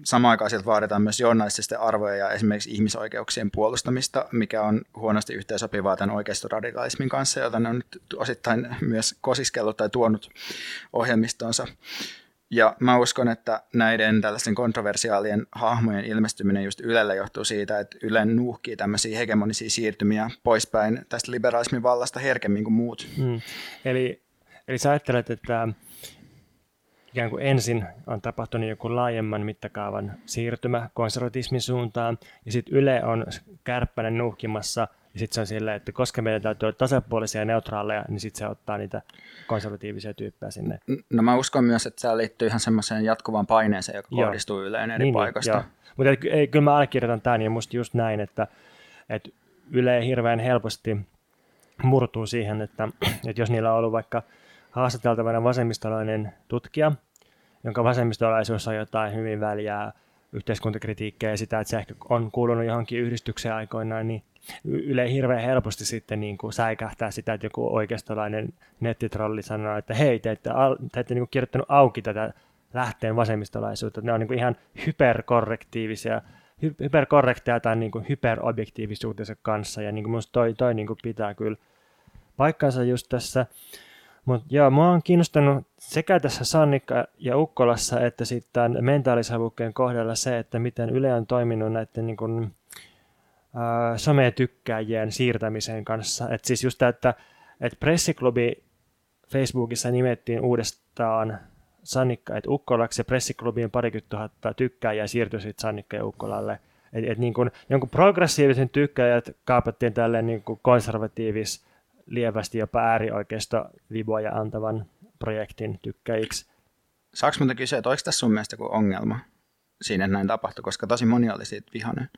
samaan aikaan sieltä vaaditaan myös journalististen arvoja ja esimerkiksi ihmisoikeuksien puolustamista, mikä on huonosti yhteensopivaa tämän oikeistoradikalismin kanssa, jota ne on nyt osittain myös kosiskellut tai tuonut ohjelmistonsa. Ja mä uskon, että näiden tällaisten kontroversiaalien hahmojen ilmestyminen just Ylelle johtuu siitä, että Yle nuuhkii tämmöisiä hegemonisia siirtymiä poispäin tästä liberalismin vallasta herkemmin kuin muut. Mm. Eli, eli sä ajattelet, että ikään kuin ensin on tapahtunut joku laajemman mittakaavan siirtymä konservatismin suuntaan, ja sitten Yle on kärppäinen nuuhkimassa – ja sitten se on silleen, että koska meidän täytyy olla tasapuolisia ja neutraaleja, niin sitten se ottaa niitä konservatiivisia tyyppejä sinne. No mä uskon myös, että se liittyy ihan semmoiseen jatkuvaan paineeseen, joka joo. kohdistuu Yleen eri niin, niin paikoista. Mutta ei, kyllä mä allekirjoitan tämän ja musta just näin, että, että Yle hirveän helposti murtuu siihen, että, että jos niillä on ollut vaikka haastateltavana vasemmistolainen tutkija, jonka vasemmistolaisuus on jotain hyvin väliä yhteiskuntakritiikkiä ja sitä, että se ehkä on kuulunut johonkin yhdistykseen aikoinaan, niin Yle hirveän helposti sitten niin kuin säikähtää sitä, että joku oikeistolainen nettitrolli sanoo, että hei, te ette, te ette niin kuin kirjoittanut auki tätä lähteen vasemmistolaisuutta. Ne on niin kuin ihan hyperkorrektiivisia, hy, hyperkorrekteja tai niin kuin hyperobjektiivisuutensa kanssa, ja niin kuin musta toi, toi niin kuin pitää kyllä paikkansa just tässä. Mutta joo, mua on kiinnostanut sekä tässä Sannikka ja Ukkolassa, että sitten mentaalisavukkeen kohdalla se, että miten Yle on toiminut näiden niin kuin, äh, sometykkäjien siirtämisen kanssa. Et siis just tämä, että, että pressiklubi Facebookissa nimettiin uudestaan Sannikka et Ukkolaksi ja pressiklubiin parikymmentä tuhatta tykkääjää siirtyi sitten Sannikka ja Ukkolalle. Et, et niin kun, jonkun progressiivisen tykkäjät kaapattiin tälleen niin konservatiivis, lievästi jopa äärioikeisto viboja antavan projektin tykkäjiksi. Saanko minä kysyä, että oliko tässä sun mielestä joku ongelma siinä, että näin tapahtui, koska tosi moni oli siitä vihainen?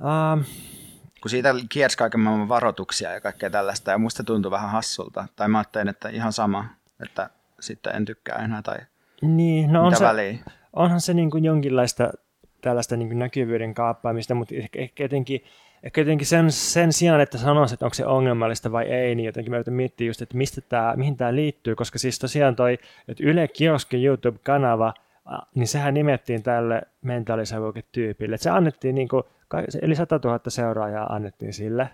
Um, kun siitä kiersi kaiken maailman varoituksia ja kaikkea tällaista, ja musta tuntui vähän hassulta. Tai mä ajattelin, että ihan sama, että sitten en tykkää enää, tai niin, no on se, väliä. Onhan se niin kuin jonkinlaista tällaista niin kuin näkyvyyden kaappaamista, mutta ehkä jotenkin, ehkä jotenkin sen, sen sijaan, että sanoisi, että onko se ongelmallista vai ei, niin jotenkin mä yritän miettiä just, että mistä tämä, mihin tämä liittyy, koska siis tosiaan toi, että Yle Kioski YouTube-kanava, niin sehän nimettiin tälle mentaalisavuke-tyypille. se annettiin niin kuin Eli 100 000 seuraajaa annettiin sille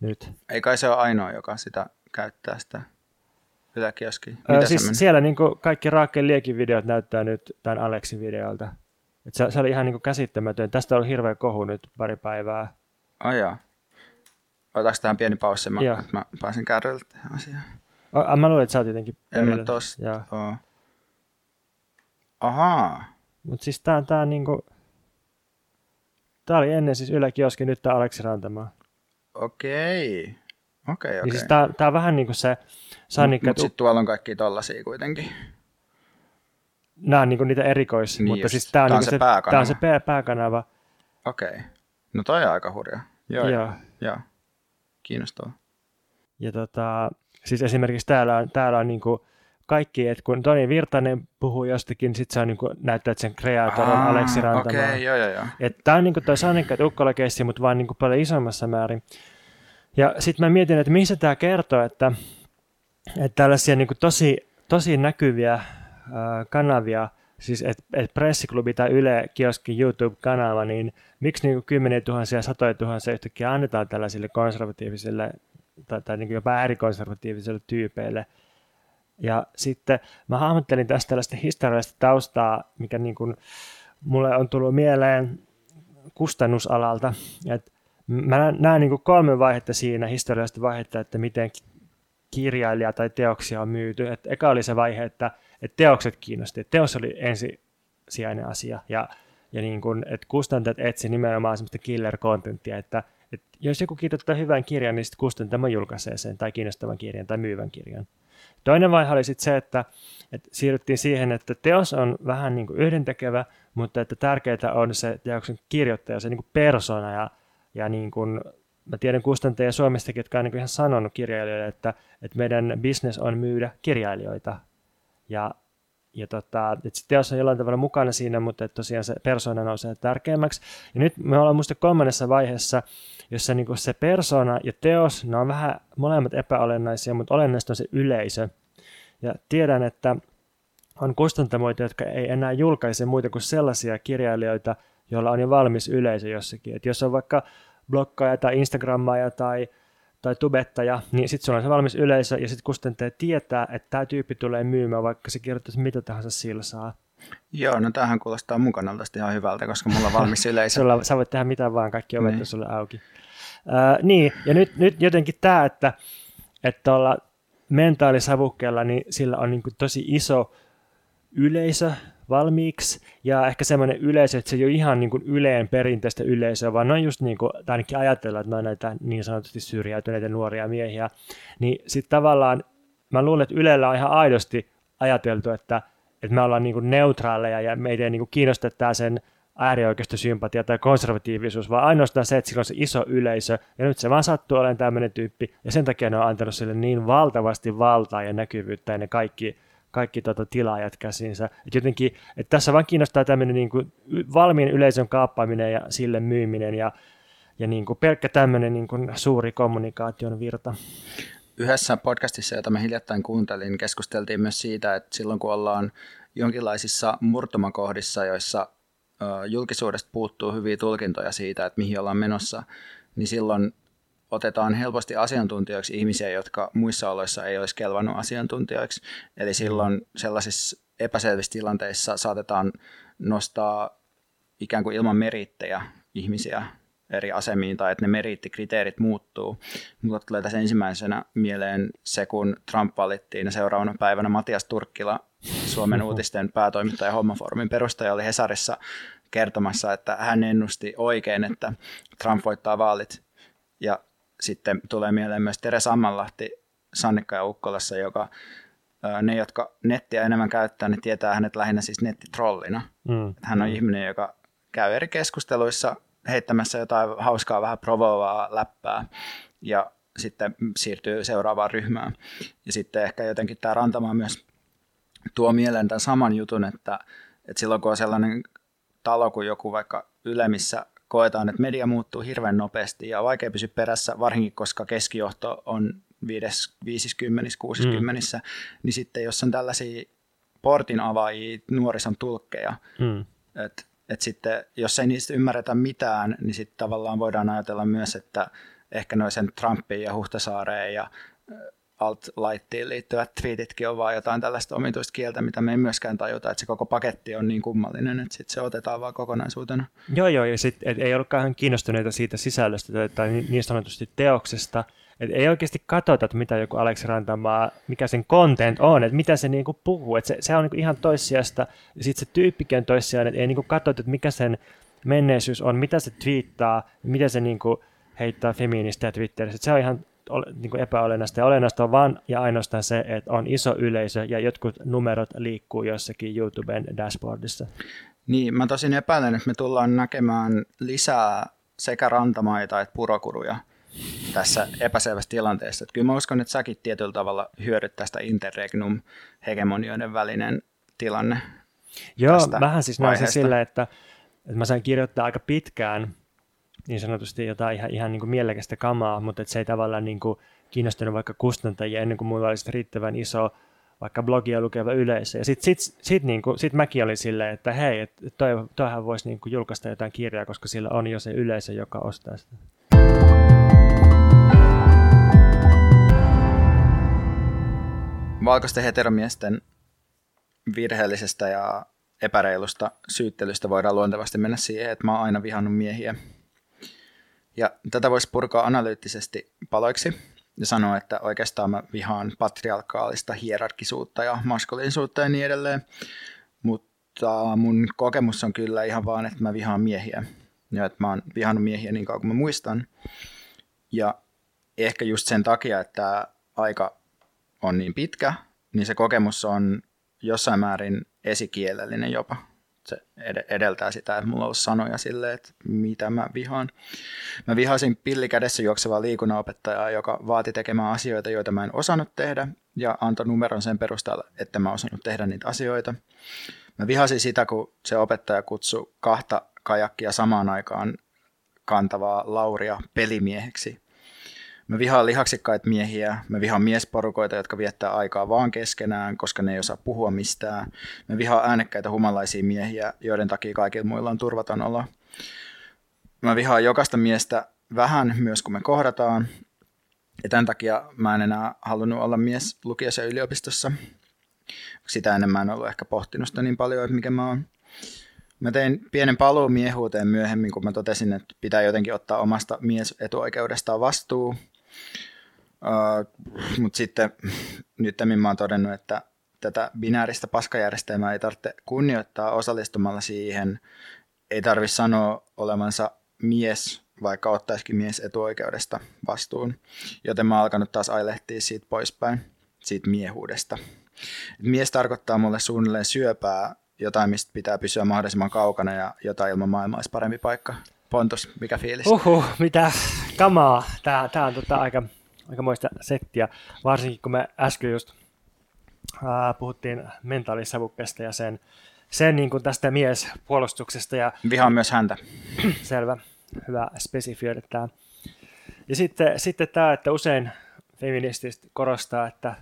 nyt. Ei kai se ole ainoa, joka sitä käyttää sitä yläkioskia. Öö, siis siellä niin kuin kaikki Raakkeen Liekin videot näyttää nyt tämän Aleksin videolta. Et se, se, oli ihan niin kuin käsittämätön. Tästä oli hirveä kohu nyt pari päivää. Ai joo. Otetaanko tähän pieni paussi, mä, että mä pääsen kärrylle tähän asiaan. O, mä luulen, että sä oot jotenkin En mä tosta. Ahaa. Mutta siis tää, tää niinku, Tämä oli ennen siis Yle Kioski, nyt tämä Aleksi Rantamaa. Okei. Okei, okei. Niin siis tämä, tämä on vähän niin kuin se Sannikka... Mutta sitten tuolla on kaikki tollasia kuitenkin. Nämä on niin kuin niitä erikois, niin mutta just. siis tämä on, tämä on, niin se, pääkanava. Tämä on se pääkanava. Okei. No toi on aika hurja. Joo, Joo. joo. Kiinnostavaa. Ja tota, siis esimerkiksi täällä on, täällä on niinku kaikki, että kun Toni Virtanen puhuu jostakin, sit se on niinku, näyttää, että sen kreator on Aleksi Rantamaa. Okei, okay, joo, joo, joo. Tämä on niinku toi Sannikka Ukkola keissi, mutta vaan niinku paljon isommassa määrin. Ja sitten mä mietin, että missä tämä kertoo, että, että tällaisia niinku tosi, tosi näkyviä ää, kanavia, siis että et pressiklubi tai Yle Kioskin YouTube-kanava, niin miksi niinku kymmeniä tuhansia, satoja tuhansia yhtäkkiä annetaan tällaisille konservatiivisille tai, tai niinku jopa äärikonservatiivisille tyypeille. Ja sitten mä hahmottelin tästä tällaista historiallista taustaa, mikä niin kuin mulle on tullut mieleen kustannusalalta. Et mä näen niin kuin kolme vaihetta siinä, historiallista vaihetta, että miten kirjailija tai teoksia on myyty. Et eka oli se vaihe, että, että teokset kiinnosti. Et teos oli ensisijainen asia ja, ja niin kuin, että kustantajat etsi nimenomaan semmoista killer-contenttia, että, että jos joku kirjoittaa hyvän kirjan, niin sitten kustantama julkaisee sen tai kiinnostavan kirjan tai myyvän kirjan. Toinen vaihe oli sitten se, että, että siirryttiin siihen, että teos on vähän niin kuin yhdentekevä, mutta että tärkeää on se teoksen kirjoittaja, se niin kuin persona ja, ja niin kuin, mä tiedän kustantajia Suomestakin, jotka on niin ihan sanonut kirjailijoille, että, että meidän business on myydä kirjailijoita ja, ja tota, että se teos on jollain tavalla mukana siinä, mutta että tosiaan se persona nousee tärkeämmäksi. Ja nyt me ollaan muista kolmannessa vaiheessa, jossa niin kuin se persona ja teos, ne on vähän molemmat epäolennaisia, mutta olennaista on se yleisö. Ja tiedän, että on kustantamoita, jotka ei enää julkaise muita kuin sellaisia kirjailijoita, joilla on jo valmis yleisö jossakin. Et jos on vaikka blokkaaja tai instagrammaaja tai, tai tubettaja, niin sitten sulla on se valmis yleisö ja sitten kustantaja tietää, että tämä tyyppi tulee myymään, vaikka se kirjoittaisi mitä tahansa silsaa. Joo, no tämähän kuulostaa mun kannalta ihan hyvältä, koska mulla on valmis yleisö. Sulla, sä voit tehdä mitä vaan, kaikki ovet niin. sulle auki. Äh, niin, ja nyt, nyt jotenkin tämä, että, että tuolla mentaalisavukkeella, niin sillä on niin tosi iso yleisö valmiiksi, ja ehkä semmoinen yleisö, että se ei ole ihan niin kuin yleen perinteistä yleisöä, vaan ne on just niin kuin, tai ainakin ajatellaan, että ne on näitä niin sanotusti syrjäytyneitä nuoria miehiä, niin sitten tavallaan mä luulen, että Ylellä on ihan aidosti ajateltu, että, että me ollaan niin kuin neutraaleja ja meitä ei niin kuin kiinnosta tämä sen äärioikeistosympatia tai konservatiivisuus, vaan ainoastaan se, että sillä on se iso yleisö, ja nyt se vaan sattuu olemaan tämmöinen tyyppi, ja sen takia ne on antanut sille niin valtavasti valtaa ja näkyvyyttä, ja ne kaikki, kaikki tota, tilaajat käsinsä. Et jotenkin, että tässä vaan kiinnostaa tämmöinen niin kuin valmiin yleisön kaappaaminen ja sille myyminen, ja, ja niin kuin pelkkä tämmöinen niin kuin suuri kommunikaation virta. Yhdessä podcastissa, jota mä hiljattain kuuntelin, keskusteltiin myös siitä, että silloin kun ollaan jonkinlaisissa murtumakohdissa, joissa julkisuudesta puuttuu hyviä tulkintoja siitä, että mihin ollaan menossa, niin silloin otetaan helposti asiantuntijoiksi ihmisiä, jotka muissa oloissa ei olisi kelvannut asiantuntijoiksi. Eli silloin sellaisissa epäselvissä tilanteissa saatetaan nostaa ikään kuin ilman merittejä ihmisiä eri asemiin tai että ne meriittikriteerit muuttuu. Mutta tulee tässä ensimmäisenä mieleen se, kun Trump valittiin ja seuraavana päivänä Matias Turkkila, Suomen uutisten päätoimittaja Hommafoorumin perustaja, oli Hesarissa kertomassa, että hän ennusti oikein, että Trump voittaa vaalit. Ja sitten tulee mieleen myös Tere Sammanlahti Sannikka ja Ukkolassa, joka ne, jotka nettiä enemmän käyttää, ne tietää hänet lähinnä siis nettitrollina. Mm. Hän on mm. ihminen, joka käy eri keskusteluissa heittämässä jotain hauskaa, vähän provoavaa läppää ja sitten siirtyy seuraavaan ryhmään. Ja sitten ehkä jotenkin tämä Rantamaa myös tuo mieleen tämän saman jutun, että, että silloin kun on sellainen talo kuin joku vaikka Yle, missä koetaan, että media muuttuu hirveän nopeasti ja vaikea pysyä perässä, varsinkin koska keskijohto on 50, 60, mm. niin sitten jos on tällaisia portin avaajia, nuorison tulkkeja, mm. että et sitten jos ei niistä ymmärretä mitään, niin sitten tavallaan voidaan ajatella myös, että ehkä noisen sen Trumpiin ja Huhtasaareen ja alt-laittiin liittyvät twiititkin on vaan jotain tällaista omituista kieltä, mitä me ei myöskään tajuta, että se koko paketti on niin kummallinen, että sit se otetaan vaan kokonaisuutena. Joo, joo, ja sitten ei ollutkaan kiinnostuneita siitä sisällöstä tai niin sanotusti teoksesta, et ei oikeasti katsota, että mitä joku Aleksi Rantamaa, mikä sen content on, että mitä se niinku puhuu. Et se, se on niinku ihan toissijasta. Ja sitten se tyyppikin on toissijainen, että ei niinku katsota, että mikä sen menneisyys on, mitä se twiittaa, mitä se niinku heittää feministiä Twitterissä. Et se on ihan niin kuin epäolennaista. Ja olennaista on vain ja ainoastaan se, että on iso yleisö ja jotkut numerot liikkuu jossakin YouTuben dashboardissa. Niin, mä tosin epäilen, että me tullaan näkemään lisää sekä rantamaita että purokuruja tässä epäselvässä tilanteessa. Että kyllä mä uskon, että säkin tietyllä tavalla hyödyt tästä interregnum-hegemonioiden välinen tilanne. Joo, vähän siis näin se sillä, että, että mä sain kirjoittaa aika pitkään niin sanotusti jotain ihan, ihan niin kuin mielekästä kamaa, mutta että se ei tavallaan niin kuin kiinnostunut vaikka kustantajia ennen kuin mulla olisi riittävän iso vaikka blogia lukeva yleisö. Ja sitten sit, sit, niin kuin, sit mäkin olin silleen, että hei, et toi, toihan voisi niin kuin julkaista jotain kirjaa, koska sillä on jo se yleisö, joka ostaa sitä. Valkoisten heteromiesten virheellisestä ja epäreilusta syyttelystä voidaan luontevasti mennä siihen, että mä oon aina vihannut miehiä. Ja tätä voisi purkaa analyyttisesti paloiksi ja sanoa, että oikeastaan mä vihaan patriarkaalista hierarkisuutta ja maskuliinisuutta ja niin edelleen. Mutta mun kokemus on kyllä ihan vaan, että mä vihaan miehiä. Ja että mä oon vihannut miehiä niin kauan kuin mä muistan. Ja ehkä just sen takia, että aika on niin pitkä, niin se kokemus on jossain määrin esikielellinen jopa se edeltää sitä, että mulla on sanoja sille, että mitä mä vihaan. Mä vihasin pillikädessä juoksevaa liikunnanopettajaa, joka vaati tekemään asioita, joita mä en osannut tehdä, ja antoi numeron sen perusteella, että mä osannut tehdä niitä asioita. Mä vihasin sitä, kun se opettaja kutsui kahta kajakkia samaan aikaan kantavaa Lauria pelimieheksi. Mä vihaan lihaksikkaita miehiä, mä vihaan miesporukoita, jotka viettää aikaa vaan keskenään, koska ne ei osaa puhua mistään. Mä vihaan äänekkäitä humalaisia miehiä, joiden takia kaikilla muilla on turvaton olo. Mä vihaan jokaista miestä vähän myös kun me kohdataan. Ja tämän takia mä en enää halunnut olla mies lukiossa ja yliopistossa. Sitä ennen mä en ollut ehkä pohtinut sitä niin paljon, että mikä mä oon. Mä tein pienen paluun miehuuteen myöhemmin, kun mä totesin, että pitää jotenkin ottaa omasta miesetuoikeudestaan vastuu. Uh, Mutta sitten nyt mä oon todennut, että tätä binääristä paskajärjestelmää ei tarvitse kunnioittaa osallistumalla siihen. Ei tarvi sanoa olevansa mies, vaikka ottaisikin mies etuoikeudesta vastuun. Joten mä oon alkanut taas ailehtia siitä poispäin, siitä miehuudesta. Mies tarkoittaa mulle suunnilleen syöpää, jotain, mistä pitää pysyä mahdollisimman kaukana ja jotain ilman maailmaa olisi parempi paikka. Pontus, mikä fiilis? Uhu, mitä kamaa. Tää, tää on tota aika, aika moista settiä, varsinkin kun me äsken just ää, puhuttiin mentaalisavukkeesta ja sen, sen niin kuin tästä miespuolustuksesta. Ja, Vihaan myös häntä. Selvä, hyvä spesifioida tämä. Ja sitten, sitten tämä, että usein feministit korostaa, että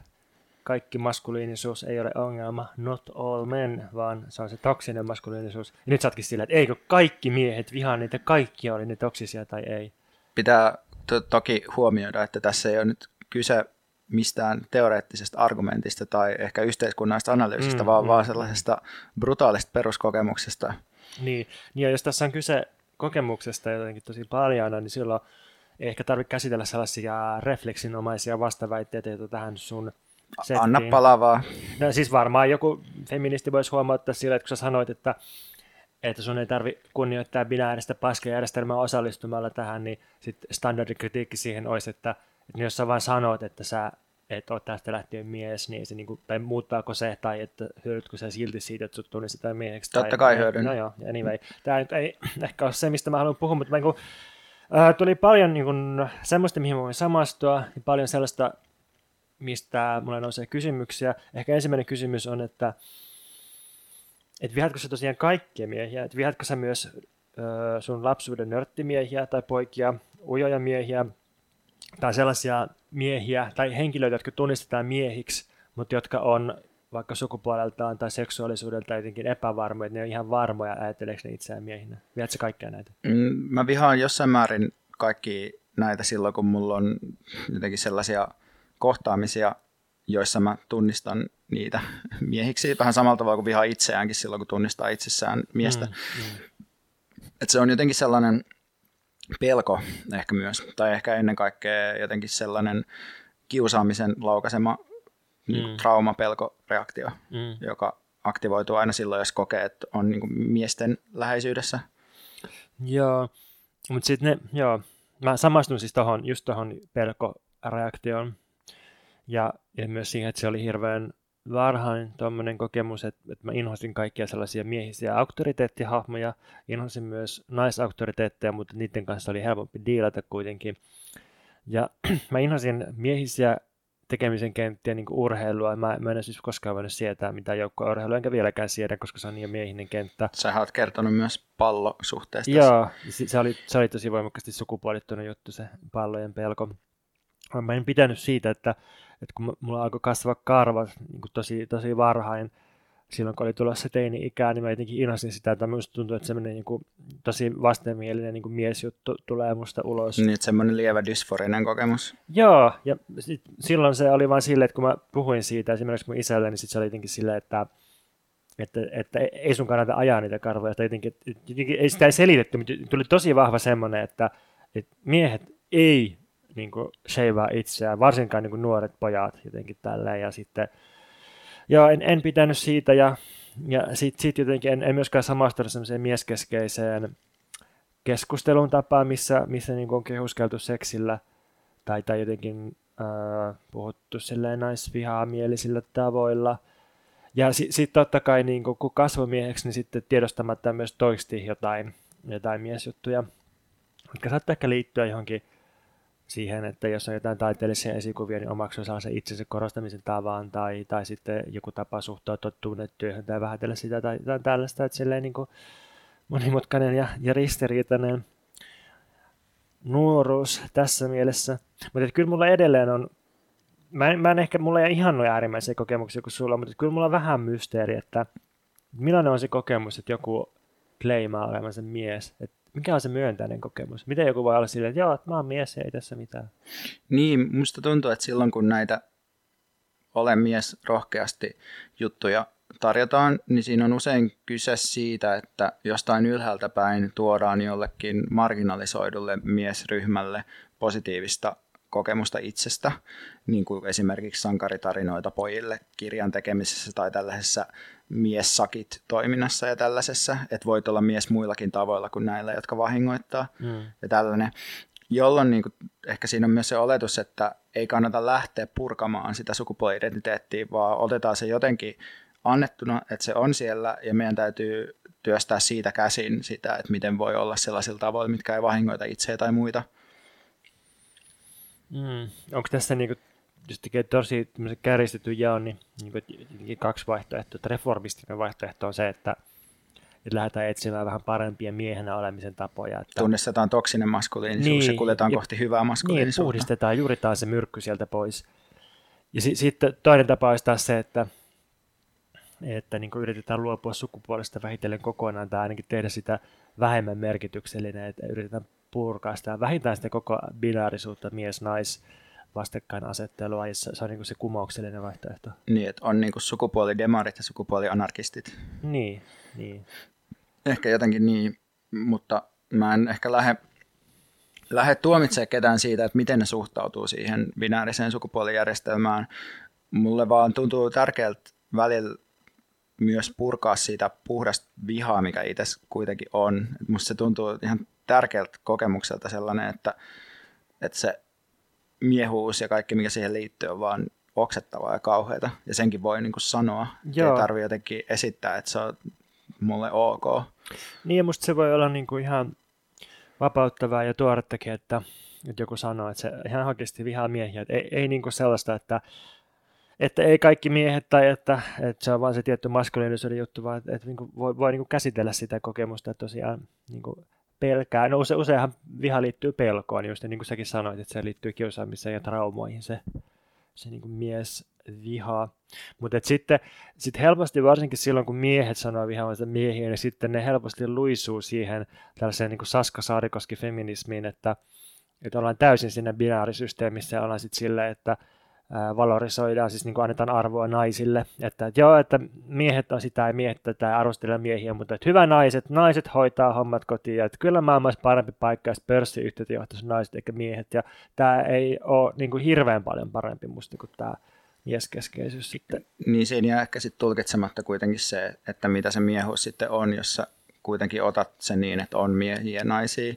kaikki maskuliinisuus ei ole ongelma, not all men, vaan se on se toksinen maskuliinisuus. Ja nyt saatkin sillä, että eikö kaikki miehet vihaa niitä, kaikki oli ne toksisia tai ei. Pitää to- toki huomioida, että tässä ei ole nyt kyse mistään teoreettisesta argumentista tai ehkä yhteiskunnallisesta analyysistä, mm, vaan mm. vaan sellaisesta brutaalista peruskokemuksesta. Niin, niin ja jos tässä on kyse kokemuksesta jotenkin tosi paljon, niin silloin ei ehkä tarvitse käsitellä sellaisia refleksinomaisia vastaväitteitä, joita tähän sun settiin. Anna palavaa. No siis varmaan joku feministi voisi huomauttaa sillä, että kun sä sanoit, että, että sun ei tarvi kunnioittaa binääristä paskajärjestelmää osallistumalla tähän, niin sitten standardikritiikki siihen olisi, että, että jos sä vaan sanot, että sä et ole tästä lähtien mies, niin se niinku, tai muuttaako se, tai että hyödytkö sä silti siitä, että sut tunnistetaan mieheksi? Totta tai, kai hyödyn. No joo, anyway. Tämä nyt ei ehkä ole se, mistä mä haluan puhua, mutta mä, niin kuin, äh, tuli paljon niin kuin, semmoista, mihin mä voin samastua, ja paljon sellaista, mistä mulle nousee kysymyksiä. Ehkä ensimmäinen kysymys on, että et vihatko sä tosiaan kaikkia miehiä? Et vihatko sä myös ö, sun lapsuuden nörttimiehiä tai poikia, ujoja miehiä, tai sellaisia miehiä tai henkilöitä, jotka tunnistetaan miehiksi, mutta jotka on vaikka sukupuoleltaan tai seksuaalisuudelta jotenkin epävarmoja, että ne on ihan varmoja, ajatteleeko ne itseään miehinä? Vihaatko kaikkea näitä? Mm, mä vihaan jossain määrin kaikki näitä silloin, kun mulla on jotenkin sellaisia kohtaamisia, joissa mä tunnistan niitä miehiksi. Vähän samalla tavalla kuin vihaa itseäänkin silloin, kun tunnistaa itsessään miestä. Mm, mm. Et se on jotenkin sellainen pelko ehkä myös, tai ehkä ennen kaikkea jotenkin sellainen kiusaamisen laukaisema niin mm. traumapelkoreaktio, mm. joka aktivoituu aina silloin, jos kokee, että on niin kuin miesten läheisyydessä. Joo, mutta sitten ne, joo, mä samastun siis tohon, just tuohon pelkoreaktioon, ja, ja myös siihen, että se oli hirveän varhain tuommoinen kokemus, että, että mä inhosin kaikkia sellaisia miehisiä auktoriteettihahmoja, inhosin myös naisauktoriteetteja, mutta niiden kanssa oli helpompi diilata kuitenkin. Ja mä inhosin miehisiä tekemisen kenttiä niin urheilua. Mä, mä en siis koskaan voinut sietää mitään joukkourheilua, enkä vieläkään siedä, koska se on niin miehinen kenttä. Sä oot kertonut myös pallosuhteesta. Joo, se oli, se oli tosi voimakkaasti sukupuolittunut juttu, se pallojen pelko. Mä en pitänyt siitä, että, että kun mulla alkoi kasvaa karvat niin tosi, tosi varhain, silloin kun oli tulossa teini-ikää, niin mä jotenkin inhosin sitä, että minusta tuntuu, että semmoinen niin kuin, tosi vastenmielinen niin kuin miesjuttu tulee musta ulos. Niin, että semmoinen lievä dysforinen kokemus. Joo, ja sit, silloin se oli vain silleen, että kun mä puhuin siitä esimerkiksi mun isälle, niin sit se oli jotenkin silleen, että, että, että ei sun kannata ajaa niitä karvoja, tai jotenkin, jotenkin ei sitä ei selitetty, mutta tuli tosi vahva semmoinen, että, että miehet ei niin kuin, sheivaa itseään, varsinkaan niin kuin nuoret pojat jotenkin tälleen, ja sitten Joo, en, en pitänyt siitä ja, ja sitten sit jotenkin en, en myöskään samastunut semmoiseen mieskeskeiseen keskustelun tapaan, missä, missä niin on kehuskeltu seksillä tai, tai jotenkin äh, puhuttu silleen naisvihaamielisillä tavoilla. Ja sitten sit totta kai niin kun kasvomieheksi, niin sitten tiedostamatta myös toisti jotain, jotain miesjuttuja, jotka saattaa ehkä liittyä johonkin siihen, että jos on jotain taiteellisia esikuvia, niin omaksuu sellaisen itsensä korostamisen tavan tai, tai sitten joku tapa suhtautua tunnetyöhön tai vähätellä sitä tai, tai tällaista, että silleen niin kuin monimutkainen ja, ja ristiriitainen nuoruus tässä mielessä. Mutta kyllä mulla edelleen on, mä en, mä en ehkä, mulla ei ihan noin äärimmäisiä kokemuksia kuin sulla, mutta kyllä mulla on vähän mysteeri, että millainen on se kokemus, että joku kleimaa olevansa mies, että mikä on se myöntäinen kokemus? Miten joku voi olla silleen, että joo, että mä oon mies ja ei tässä mitään? Niin, musta tuntuu, että silloin kun näitä ole mies rohkeasti juttuja tarjotaan, niin siinä on usein kyse siitä, että jostain ylhäältä päin tuodaan jollekin marginalisoidulle miesryhmälle positiivista kokemusta itsestä, niin kuin esimerkiksi sankaritarinoita pojille kirjan tekemisessä tai tällaisessa miessakit toiminnassa ja tällaisessa, että voit olla mies muillakin tavoilla kuin näillä, jotka vahingoittaa mm. ja tällainen. Jolloin niin kuin, ehkä siinä on myös se oletus, että ei kannata lähteä purkamaan sitä sukupuoli-identiteettiä, vaan otetaan se jotenkin annettuna, että se on siellä ja meidän täytyy työstää siitä käsin sitä, että miten voi olla sellaisilla tavoilla, mitkä ei vahingoita itseä tai muita. Mm. Onko tässä niinku, jos tekee tosi kärjistetyn jaon, niin, niin kaksi vaihtoehtoa. Että reformistinen vaihtoehto on se, että, että lähdetään etsimään vähän parempia miehenä olemisen tapoja. Että... Tunnistetaan toksinen maskuliinisuus niin, ja kuljetaan ja, kohti hyvää maskuliinisuutta. Niin, puhdistetaan, juuritaan se myrkky sieltä pois. Ja si- sitten toinen tapa olisi taas se, että, että niin yritetään luopua sukupuolesta vähitellen kokonaan tai ainakin tehdä sitä vähemmän merkityksellinen, että yritetään purkaa sitä, vähintään sitä koko binaarisuutta mies-nais vastakkainasettelua, ja se, se on niin kuin se kumouksellinen vaihtoehto. Niin, että on niin kuin sukupuolidemarit ja sukupuolianarkistit. Niin, niin. Ehkä jotenkin niin, mutta mä en ehkä lähde, lähde tuomitsemaan ketään siitä, että miten ne suhtautuu siihen binääriseen sukupuolijärjestelmään. Mulle vaan tuntuu tärkeältä välillä myös purkaa siitä puhdasta vihaa, mikä itse kuitenkin on. Musta se tuntuu ihan tärkeältä kokemukselta sellainen, että, että se miehuus ja kaikki, mikä siihen liittyy, on vaan oksettavaa ja kauheata. Ja senkin voi niin kuin sanoa. Joo. Ei tarvitse jotenkin esittää, että se on mulle ok. Niin ja musta se voi olla niin kuin ihan vapauttavaa ja tuorettakin, että, että joku sanoo, että se ihan oikeasti vihaa miehiä. Että ei, ei niin kuin sellaista, että, että ei kaikki miehet tai että, että se on vain se tietty maskuliinisuuden juttu, vaan että, että niin kuin voi, voi niin kuin käsitellä sitä kokemusta tosiaan niin kuin pelkää. No use, useinhan viha liittyy pelkoon, just niin kuin säkin sanoit, että se liittyy kiusaamiseen ja traumoihin se, se niin kuin mies viha. Mutta sitten sit helposti, varsinkin silloin kun miehet sanoo vihaavansa miehiä, niin sitten ne helposti luisuu siihen tällaiseen niin kuin Saska Saarikoski feminismiin, että, että ollaan täysin siinä binäärisysteemissä ja ollaan sitten silleen, että valorisoidaan, siis niin kuin annetaan arvoa naisille, että, että joo, että miehet on sitä ja miehet tätä arvostella miehiä, mutta että hyvä naiset, naiset hoitaa hommat kotiin, ja että kyllä maailmassa parempi paikka, jos pörssiyhtiöt johtaisi naiset eikä miehet, ja tämä ei ole niin kuin hirveän paljon parempi musta kuin tämä mieskeskeisyys sitten. Niin siinä jää ehkä sitten tulkitsematta kuitenkin se, että mitä se miehuus sitten on, jos sä kuitenkin otat sen niin, että on miehiä ja naisia,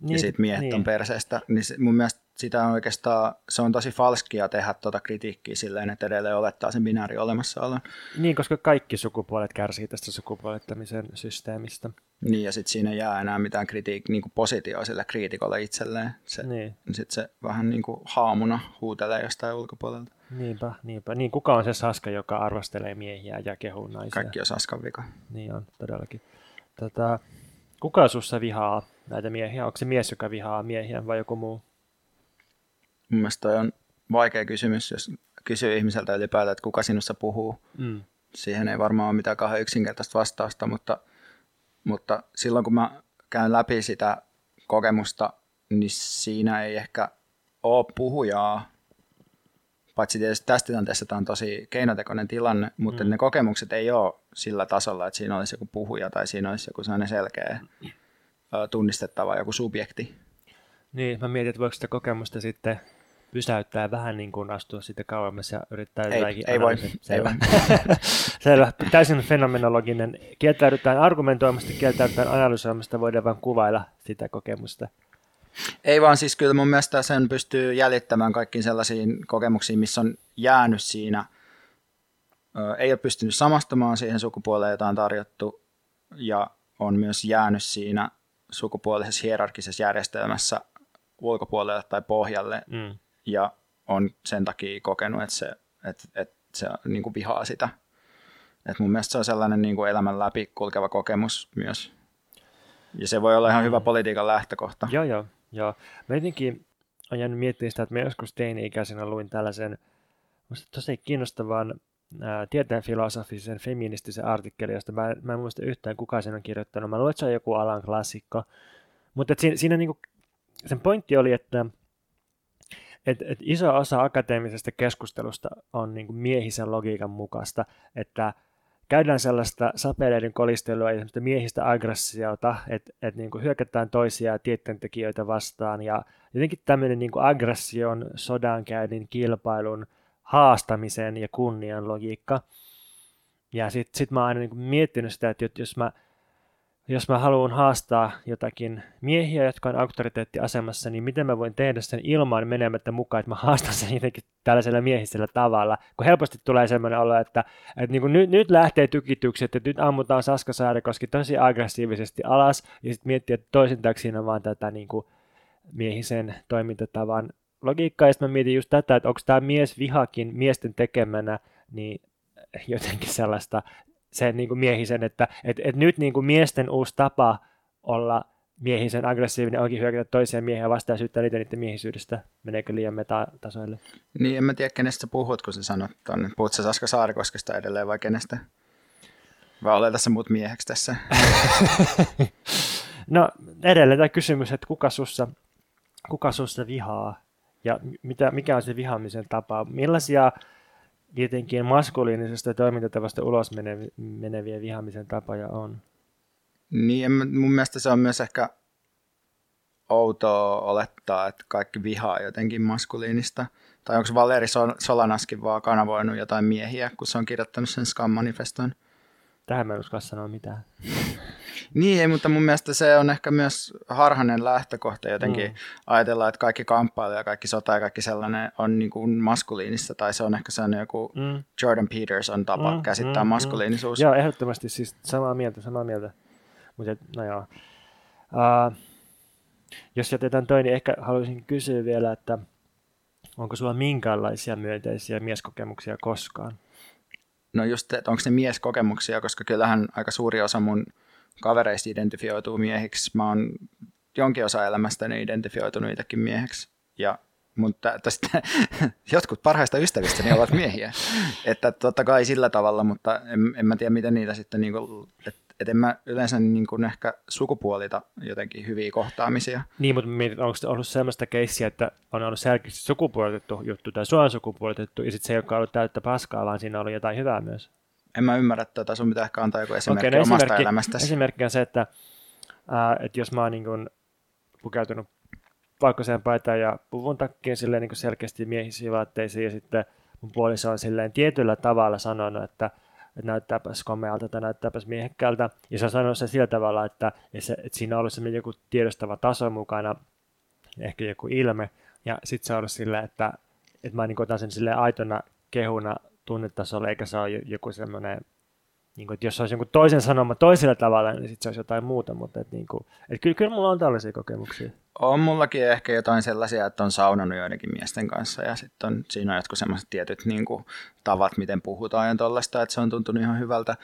niin, ja sitten miehet niin. on perseestä, niin se, mun mielestä sitä on oikeastaan, se on tosi falskia tehdä tuota kritiikkiä silleen, että edelleen olettaa sen binääri olemassaolon. Niin, koska kaikki sukupuolet kärsii tästä sukupuolettamisen systeemistä. Niin, ja sitten siinä ei jää enää mitään kritiik- niin positioa sille kriitikolle itselleen. Se, Niin. Sitten se vähän niin kuin haamuna huutelee jostain ulkopuolelta. Niinpä, niinpä. Niin, kuka on se Saska, joka arvostelee miehiä ja kehuu naisia? Kaikki on Saskan vika. Niin on, todellakin. Tota, kuka sussa vihaa näitä miehiä? Onko se mies, joka vihaa miehiä vai joku muu? Mun mielestä on vaikea kysymys, jos kysyy ihmiseltä ylipäätään, että kuka sinussa puhuu. Mm. Siihen ei varmaan ole mitään kauhean yksinkertaista vastausta, mutta, mutta silloin kun mä käyn läpi sitä kokemusta, niin siinä ei ehkä ole puhujaa. Paitsi tietysti tässä tilanteessa tämä on tosi keinotekoinen tilanne, mutta mm. ne kokemukset ei ole sillä tasolla, että siinä olisi joku puhuja tai siinä olisi joku sellainen selkeä tunnistettava joku subjekti. Niin, mä mietin, että voiko sitä kokemusta sitten pysäyttää vähän niin kuin astua sitten kauemmas ja yrittää Ei, jotakin ei voi, analysoida. ei Selvä. Selvä. Täysin fenomenologinen. Kieltäydytään argumentoimasta, kieltäydytään analysoimasta, voidaan vain kuvailla sitä kokemusta. Ei vaan siis kyllä mun mielestä sen pystyy jäljittämään kaikkiin sellaisiin kokemuksiin, missä on jäänyt siinä, ö, ei ole pystynyt samastumaan siihen sukupuoleen, jota on tarjottu, ja on myös jäänyt siinä sukupuolisessa hierarkisessa järjestelmässä ulkopuolelle tai pohjalle, Mm. Ja on sen takia kokenut, että se, että, että se niin kuin vihaa sitä. Et mun mielestä se on sellainen niin kuin elämän läpi kulkeva kokemus myös. Ja se voi olla ihan hyvä politiikan lähtökohta. Joo, joo, joo. Mä jotenkin olen jäänyt miettimään sitä, että mä joskus teini-ikäisenä luin tällaisen musta tosi kiinnostavan tieteen filosofisen feministisen artikkelin, josta mä, mä en muista yhtään kuka sen on kirjoittanut. Mä luulen, että se on joku alan klassikko. Mutta siinä, siinä niinku, sen pointti oli, että et, et iso osa akateemisesta keskustelusta on niinku miehisen logiikan mukaista, että käydään sellaista sapeleiden kolistelua ja miehistä aggressiota, että et niinku hyökätään toisia tieteentekijöitä vastaan ja jotenkin tämmöinen niinku aggression, sodankäynnin, kilpailun, haastamisen ja kunnian logiikka. Ja sitten sit mä oon aina niinku miettinyt sitä, että jos mä, jos mä haluan haastaa jotakin miehiä, jotka on auktoriteettiasemassa, niin miten mä voin tehdä sen ilman menemättä mukaan, että mä haastan sen jotenkin tällaisella miehisellä tavalla. Kun helposti tulee semmoinen olo, että, että niin kuin nyt, nyt lähtee tykitykset, että nyt ammutaan Saska Saarikoski tosi aggressiivisesti alas, ja sitten miettii, että toisintaako siinä vaan tätä niin kuin miehisen toimintatavan logiikkaa, ja sitten mä mietin just tätä, että onko tämä mies vihakin miesten tekemänä, niin jotenkin sellaista sen niin kuin miehisen, että et, et nyt niin kuin miesten uusi tapa olla miehisen aggressiivinen onkin hyökätä toisia miehiä vastaan ja syyttää niitä niiden miehisyydestä. Meneekö liian metatasoille? Niin, en mä tiedä, kenestä sä puhut, kun sä sanot tonne. Puhut sä Saska Saarikoskesta edelleen vai kenestä? Vai ole tässä muut mieheksi tässä? No edelleen tämä kysymys, että kuka sussa, kuka sussa vihaa ja mitä, mikä on se vihaamisen tapa? Millaisia jotenkin maskuliinisesta toimintatavasta ulos menevi- meneviä vihaamisen tapoja on? Niin, mun mielestä se on myös ehkä outoa olettaa, että kaikki vihaa jotenkin maskuliinista. Tai onko Valeri Sol- Solanaskin vaan kanavoinut jotain miehiä, kun se on kirjoittanut sen Scam-manifeston? Tähän mä en uskalla sanoa mitään. Niin, mutta mun mielestä se on ehkä myös harhainen lähtökohta jotenkin Mm. mm. ajatella, että kaikki kamppailu ja kaikki sota ja kaikki sellainen on niin kuin maskuliinista, tai se on ehkä sellainen joku Mm. Jordan Peterson tapa Mm, mm, käsittää mm, mm, mm. maskuliinisuus. Joo, ehdottomasti siis samaa mieltä, samaa mieltä. Mutta no joo. Uh, jos jätetään toi, niin ehkä haluaisin kysyä vielä, että onko sulla minkäänlaisia myönteisiä mieskokemuksia koskaan? No just, että onko ne mieskokemuksia, koska kyllähän aika suuri osa mun kavereista identifioituu miehiksi. Mä oon jonkin osa elämästäni identifioitunut itsekin mieheksi. Ja mun tä- tästä, jotkut parhaista ystävistäni ovat miehiä. Että totta kai sillä tavalla, mutta en, en mä tiedä, miten niitä sitten, niinku, että et en mä yleensä niinku ehkä sukupuolita jotenkin hyviä kohtaamisia. Niin, mutta mietin, onko se ollut sellaista keissiä, että on ollut selkeästi sukupuolitettu juttu tai sua on sukupuolitettu, ja sitten se ei olekaan ollut täyttä paskaa, vaan siinä on ollut jotain hyvää myös. En mä ymmärrä tätä, sun pitää ehkä antaa joku esimerkki Okei, no omasta esimerkki, elämästäsi. esimerkki on se, että, ää, että jos mä oon niin kun pukeutunut valkoiseen paitaan ja puvun takkiin silleen niin selkeästi miehisiin vaatteisiin ja sitten mun puoliso on silleen tietyllä tavalla sanonut, että, että näyttääpäs komealta tai näyttääpäs miehekkäältä. Ja se on sanonut sen sillä tavalla, että, että, se, että siinä on ollut semmoinen joku tiedostava taso mukana, ehkä joku ilme, ja sitten se on ollut silleen, että, että mä niin otan sen silleen aitona kehuna tunnetasolla, eikä se ole joku semmoinen, niin kuin, että jos olisi jonkun toisen sanoma toisella tavalla, niin sitten se olisi jotain muuta, mutta että, niin kuin, että kyllä, kyllä mulla on tällaisia kokemuksia. On mullakin ehkä jotain sellaisia, että on saunannut joidenkin miesten kanssa ja sitten on, siinä on jotkut sellaiset tietyt niin kuin, tavat, miten puhutaan ja tollaista, että se on tuntunut ihan hyvältä.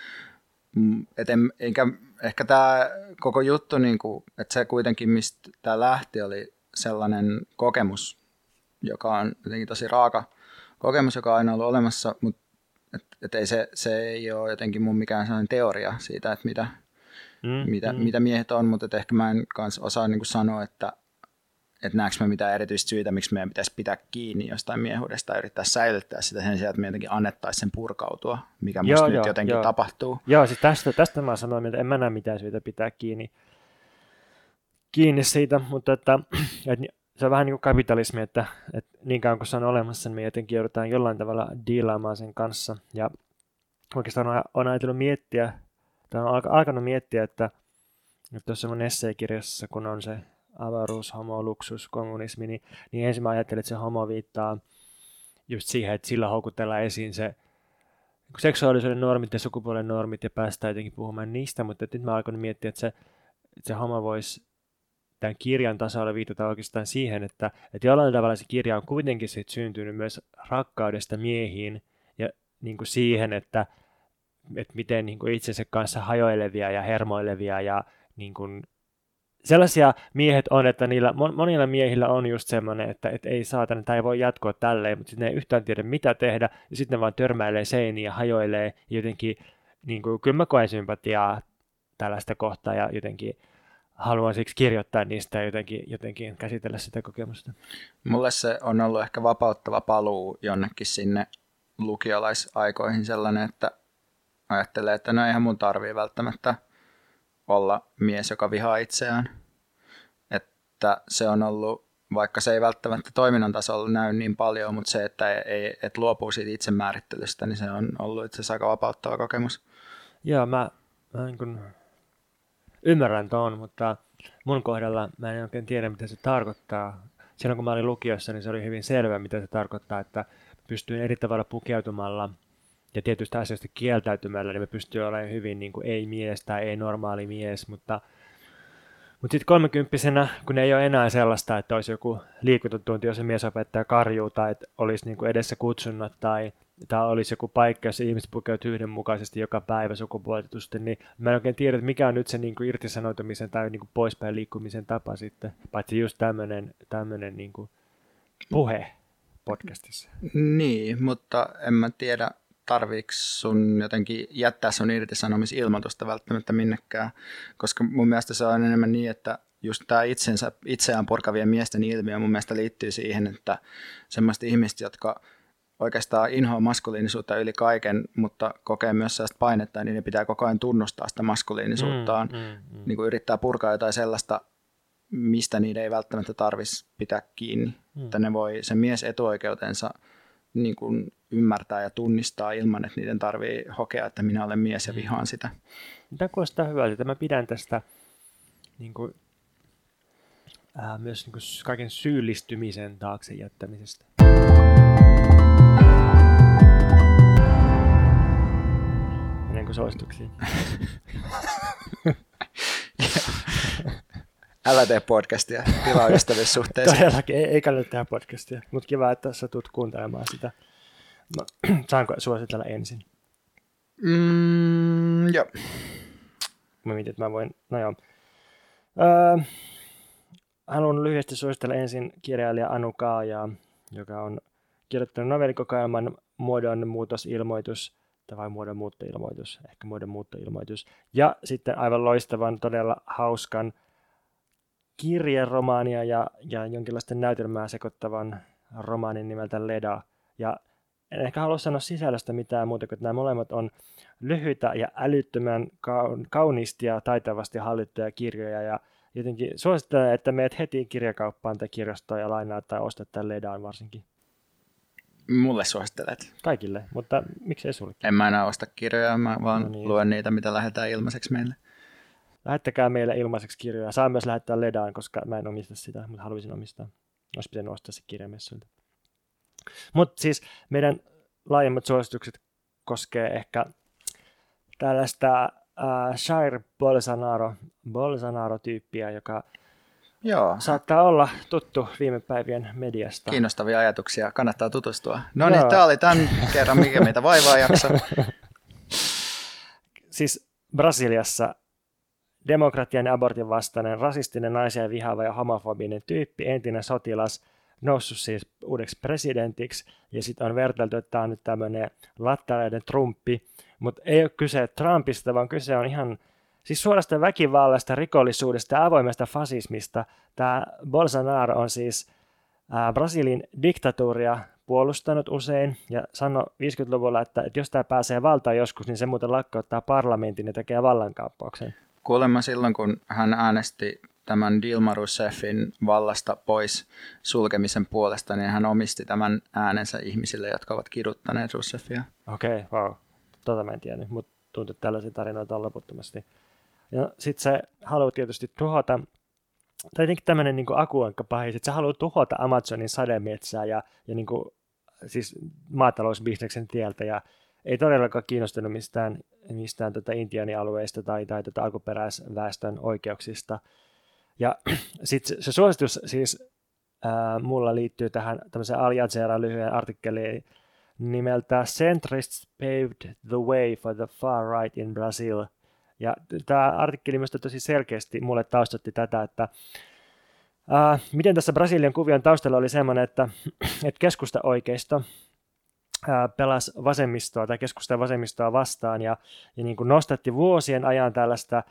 Mm, et en, enkä, ehkä tämä koko juttu, niin kuin, että se kuitenkin, mistä tämä lähti, oli sellainen kokemus, joka on jotenkin tosi raaka kokemus, joka on aina ollut olemassa, mutta et, et ei se, se ei ole jotenkin mun mikään sellainen teoria siitä, että mitä, mm, mitä, mm. mitä miehet on, mutta ehkä mä en kanssa osaa niin kuin sanoa, että että näekö me mitään erityistä syitä, miksi meidän pitäisi pitää kiinni jostain miehuudesta ja yrittää säilyttää sitä sen sijaan, että me jotenkin annettaisiin sen purkautua, mikä musta joo, nyt joo, jotenkin joo. tapahtuu. Joo, siis tästä, tästä mä sanoin, että en mä näe mitään syytä pitää kiinni, kiinni siitä, mutta että, että se on vähän niin kuin kapitalismi, että, että niin kauan kuin se on olemassa, niin me jotenkin joudutaan jollain tavalla diilaamaan sen kanssa. Ja oikeastaan on, ajatellut miettiä, tai on alkanut miettiä, että nyt tuossa mun esseekirjassa, kun on se avaruus, homo, luksus, kommunismi, niin, niin ensin mä ajattelin, että se homo viittaa just siihen, että sillä houkutellaan esiin se seksuaalisuuden normit ja sukupuolen normit ja päästään jotenkin puhumaan niistä, mutta nyt mä alkanut miettiä, että se, että se homo voisi tämän kirjan tasolla viitata oikeastaan siihen, että, että jollain tavalla se kirja on kuitenkin syntynyt myös rakkaudesta miehiin ja niin kuin siihen, että, että miten niin kuin itsensä kanssa hajoilevia ja hermoilevia ja niin kuin sellaisia miehet on, että niillä, monilla miehillä on just semmoinen, että, että ei saatana, tämä ei voi jatkoa tälleen, mutta sitten ne ei yhtään tiedä mitä tehdä, ja sitten ne vaan törmäilee seiniä ja hajoilee, jotenkin, niin kuin, kyllä mä koen sympatiaa tällaista kohtaa, ja jotenkin haluan siksi kirjoittaa niistä ja jotenkin, jotenkin käsitellä sitä kokemusta. Mulle se on ollut ehkä vapauttava paluu jonnekin sinne lukiolaisaikoihin sellainen, että ajattelee, että no eihän mun tarvii välttämättä olla mies, joka vihaa itseään. Että se on ollut, vaikka se ei välttämättä toiminnan tasolla näy niin paljon, mutta se, että ei, et luopuu siitä itsemäärittelystä, niin se on ollut itse asiassa aika vapauttava kokemus. Joo, mä, mä niin kun ymmärrän tuon, mutta mun kohdalla mä en oikein tiedä, mitä se tarkoittaa. Silloin kun mä olin lukiossa, niin se oli hyvin selvä, mitä se tarkoittaa, että pystyin eri tavalla pukeutumalla ja tietystä asioista kieltäytymällä, niin me pystyy olemaan hyvin niin ei-mies tai ei-normaali mies, mutta mutta sitten kolmekymppisenä, kun ei ole enää sellaista, että olisi joku liikuntatunti, jos se mies opettaa karjuu tai että olisi niin kuin edessä kutsunnat tai tämä olisi joku paikka, jossa ihmiset pukeutuvat yhdenmukaisesti joka päivä sukupuolitetusti, niin mä en oikein tiedä, että mikä on nyt se niin kuin tai niin kuin poispäin liikkumisen tapa sitten, paitsi just tämmöinen, tämmöinen niin kuin puhe podcastissa. Niin, mutta en mä tiedä, tarviiko sun jotenkin jättää sun irtisanomisilmoitusta välttämättä minnekään, koska mun mielestä se on enemmän niin, että just tämä itsensä, itseään purkavien miesten ilmiö mun mielestä liittyy siihen, että semmoista ihmistä, jotka oikeastaan inhoa maskuliinisuutta yli kaiken, mutta kokee myös sellaista painetta, niin ne pitää koko ajan tunnustaa sitä maskuliinisuuttaan. Mm, mm, mm. Niin kuin yrittää purkaa jotain sellaista, mistä niiden ei välttämättä tarvitsisi pitää kiinni. Mm. Että ne voi sen mies etuoikeutensa niin kuin ymmärtää ja tunnistaa ilman, että niiden tarvii hokea, että minä olen mies ja mm. vihaan sitä. Tämä kuulostaa hyvältä. Mä pidän tästä niin kuin, ää, myös niin kuin kaiken syyllistymisen taakse jättämisestä. kuin suosituksiin. Älä tee podcastia, tilaa ystävyyssuhteeseen. Todellakin, ei, ei kannata tehdä podcastia, mutta kiva, että sä tulet kuuntelemaan sitä. No, saanko suositella ensin? Mm, joo. Mä mietin, että mä voin, no joo. Öö, haluan lyhyesti suositella ensin kirjailija Anu Kaajaa, joka on kirjoittanut novellikokoelman muodon muutosilmoitus – vai muodon muuttoilmoitus, ehkä muodon muuttoilmoitus. Ja sitten aivan loistavan, todella hauskan kirjeromaania ja, ja jonkinlaista näytelmää sekoittavan romaanin nimeltä Leda. Ja en ehkä halua sanoa sisällöstä mitään muuta kuin, että nämä molemmat on lyhyitä ja älyttömän kauniisti ja taitavasti hallittuja kirjoja. Ja jotenkin suosittelen, että meet heti kirjakauppaan tai kirjastoon ja lainaa tai ostat tämän Ledaan varsinkin. Mulle suosittelet. Kaikille, mutta miksei sullekin? En mä enää osta kirjoja, mä vaan no niin. luen niitä, mitä lähetään ilmaiseksi meille. Lähettäkää meille ilmaiseksi kirjoja. Saa myös lähettää Ledaan, koska mä en omista sitä, mutta haluaisin omistaa. Olisi pitänyt ostaa se kirjamessuilta. Mutta siis meidän laajemmat suositukset koskee ehkä tällaista äh, Shire Bolsonaro, Bolsonaro-tyyppiä, joka Joo. saattaa olla tuttu viime päivien mediasta. Kiinnostavia ajatuksia, kannattaa tutustua. No niin, tämä oli tämän kerran Mikä meitä vaivaa jakso. siis Brasiliassa demokratian ja abortin vastainen, rasistinen, naisia vihaava ja homofobinen tyyppi, entinen sotilas, noussut siis uudeksi presidentiksi, ja sitten on vertailtu, että tämä on nyt tämmöinen lattaleiden Trumpi, mutta ei ole kyse Trumpista, vaan kyse on ihan siis suorasta väkivallasta, rikollisuudesta ja avoimesta fasismista. Tämä Bolsonaro on siis ää, Brasilin diktatuuria puolustanut usein ja sanoi 50-luvulla, että, että jos tämä pääsee valtaan joskus, niin se muuten lakkauttaa parlamentin ja tekee vallankaappauksen. Kuulemma silloin, kun hän äänesti tämän Dilma Rousseffin vallasta pois sulkemisen puolesta, niin hän omisti tämän äänensä ihmisille, jotka ovat kiduttaneet Rousseffia. Okei, okay, wow. Tota mä en tiennyt, mutta tuntuu, että tällaisia tarinoita on loputtomasti. Ja sitten se haluaa tietysti tuhota, tai jotenkin tämmöinen niin akuankka pahis, että se haluaa tuhota Amazonin sademetsää ja, ja niin kuin, siis maatalousbisneksen tieltä ja ei todellakaan kiinnostunut mistään, mistään tota intiaanialueista tai, tai tota alkuperäisväestön oikeuksista. Ja sitten se suositus siis ää, mulla liittyy tähän tämmöiseen Al Jazeera lyhyen artikkeliin nimeltä Centrists paved the way for the far right in Brazil. Ja tämä artikkeli myös tosi selkeästi mulle taustatti tätä, että ää, miten tässä Brasilian kuvion taustalla oli semmoinen, että, että keskusta oikeisto pelasi vasemmistoa tai keskusta vasemmistoa vastaan ja, ja niin kuin nostatti vuosien ajan tällaista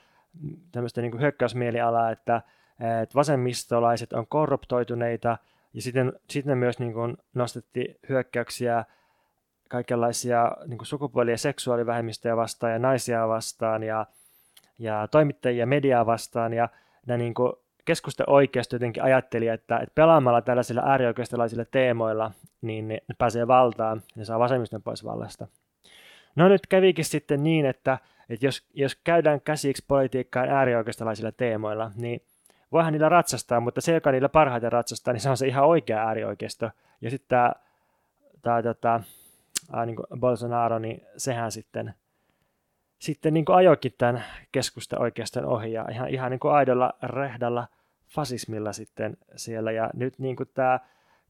tämmöistä niin kuin hyökkäysmielialaa, että, että vasemmistolaiset on korruptoituneita ja sitten, sitten myös niin kuin nostettiin hyökkäyksiä kaikenlaisia niin kuin sukupuoli- ja seksuaalivähemmistöjä vastaan ja naisia vastaan ja, ja toimittajia mediaa vastaan ja nämä niin kuin keskusta oikeasti jotenkin ajatteli, että, että pelaamalla tällaisilla äärioikeistolaisilla teemoilla, niin ne pääsee valtaan ja saa vasemmiston pois vallasta. No nyt kävikin sitten niin, että, että jos, jos käydään käsiksi politiikkaan äärioikeistolaisilla teemoilla, niin voihan niillä ratsastaa, mutta se, joka niillä parhaiten ratsastaa, niin se on se ihan oikea äärioikeisto. Ja sitten tämä, tämä tota, niin Bolsonaro, niin sehän sitten, sitten niin ajoikin tämän keskusta oikeastaan ohi ja ihan, ihan niin aidolla rehdalla fasismilla sitten siellä. Ja nyt niin kuin tämä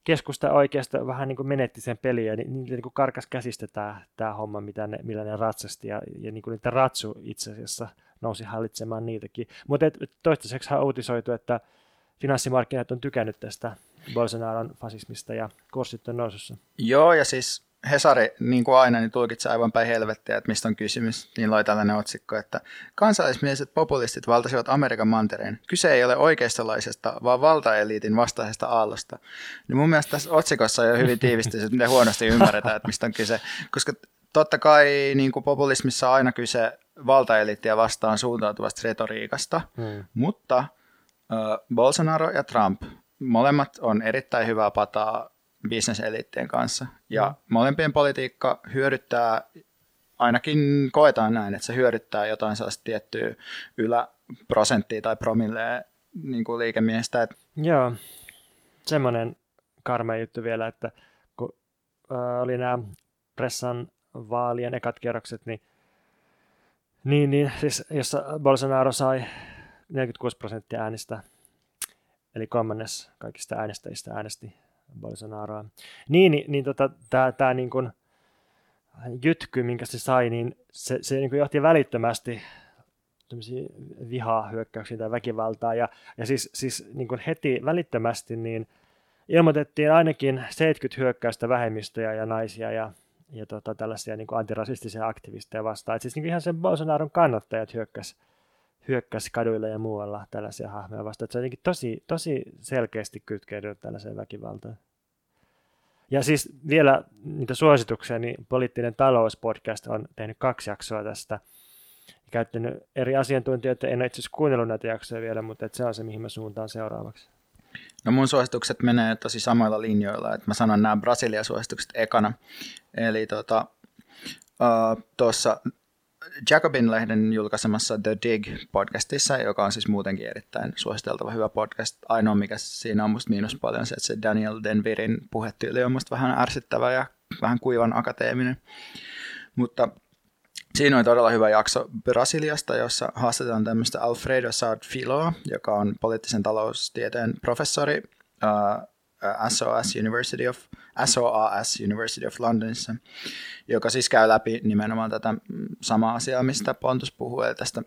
keskusta oikeastaan vähän niin kuin menetti sen peliä, niin, niin, niin kuin karkas käsistä tämä, tämä homma, mitä ne, millä ne ratsasti, ja, ja niin kuin niitä ratsu itse asiassa nousi hallitsemaan niitäkin. Mutta toistaiseksi on uutisoitu, että finanssimarkkinat on tykännyt tästä Bolsonaron fasismista ja kurssit on nousussa. Joo, ja siis Hesari, niin kuin aina, niin tulkitsee aivan päin helvettiä, että mistä on kysymys. Niin loi tällainen otsikko, että kansallismieliset populistit valtasivat Amerikan mantereen. Kyse ei ole oikeistolaisesta, vaan valtaeliitin vastaisesta aallosta. Niin mun mielestä tässä otsikossa on jo hyvin tiivistyy, että miten huonosti ymmärretään, että mistä on kyse. Koska totta kai niin kuin populismissa on aina kyse valtaeliittiä vastaan suuntautuvasta retoriikasta, hmm. mutta äh, Bolsonaro ja Trump, molemmat on erittäin hyvää pataa bisneseliittien kanssa. Ja molempien politiikka hyödyttää, ainakin koetaan näin, että se hyödyttää jotain sellaista tiettyä yläprosenttia tai promille niin kuin liikemiestä. Joo, semmoinen karme juttu vielä, että kun äh, oli nämä pressan vaalien ekat kierrokset, niin, niin, niin siis jossa Bolsonaro sai 46 prosenttia äänistä, eli kolmannes kaikista äänestäjistä äänesti Bolsonaroa. Niin, niin, niin tota, tämä tää niin jytky, minkä se sai, niin se, se niin johti välittömästi vihaa hyökkäyksiä tai väkivaltaa. Ja, ja siis, siis niin heti välittömästi niin ilmoitettiin ainakin 70 hyökkäystä vähemmistöjä ja naisia ja, ja tota, tällaisia niin antirasistisia aktivisteja vastaan. Et siis niin ihan sen Bolsonaron kannattajat hyökkäsi hyökkäsi kaduilla ja muualla tällaisia hahmoja vastaan. Että se jotenkin tosi, tosi selkeästi kytkeytynyt tällaiseen väkivaltaan. Ja siis vielä niitä suosituksia, niin Poliittinen talouspodcast on tehnyt kaksi jaksoa tästä. Käyttänyt eri asiantuntijoita, en ole itse asiassa kuunnellut näitä jaksoja vielä, mutta että se on se, mihin mä suuntaan seuraavaksi. No mun suositukset menee tosi samoilla linjoilla, että mä sanon nämä Brasilia-suositukset ekana. Eli tota, uh, tuossa Jacobin-lehden julkaisemassa The Dig-podcastissa, joka on siis muutenkin erittäin suositeltava hyvä podcast. Ainoa, mikä siinä on musta miinus paljon, se, että se Daniel Denvirin puhetyyli on musta vähän ärsyttävä ja vähän kuivan akateeminen. Mutta siinä on todella hyvä jakso Brasiliasta, jossa haastetaan tämmöistä Alfredo Saad Filoa, joka on poliittisen taloustieteen professori uh, SOS University of, SOAS University of Londonissa, joka siis käy läpi nimenomaan tätä samaa asiaa, mistä Pontus puhuu, eli tästä,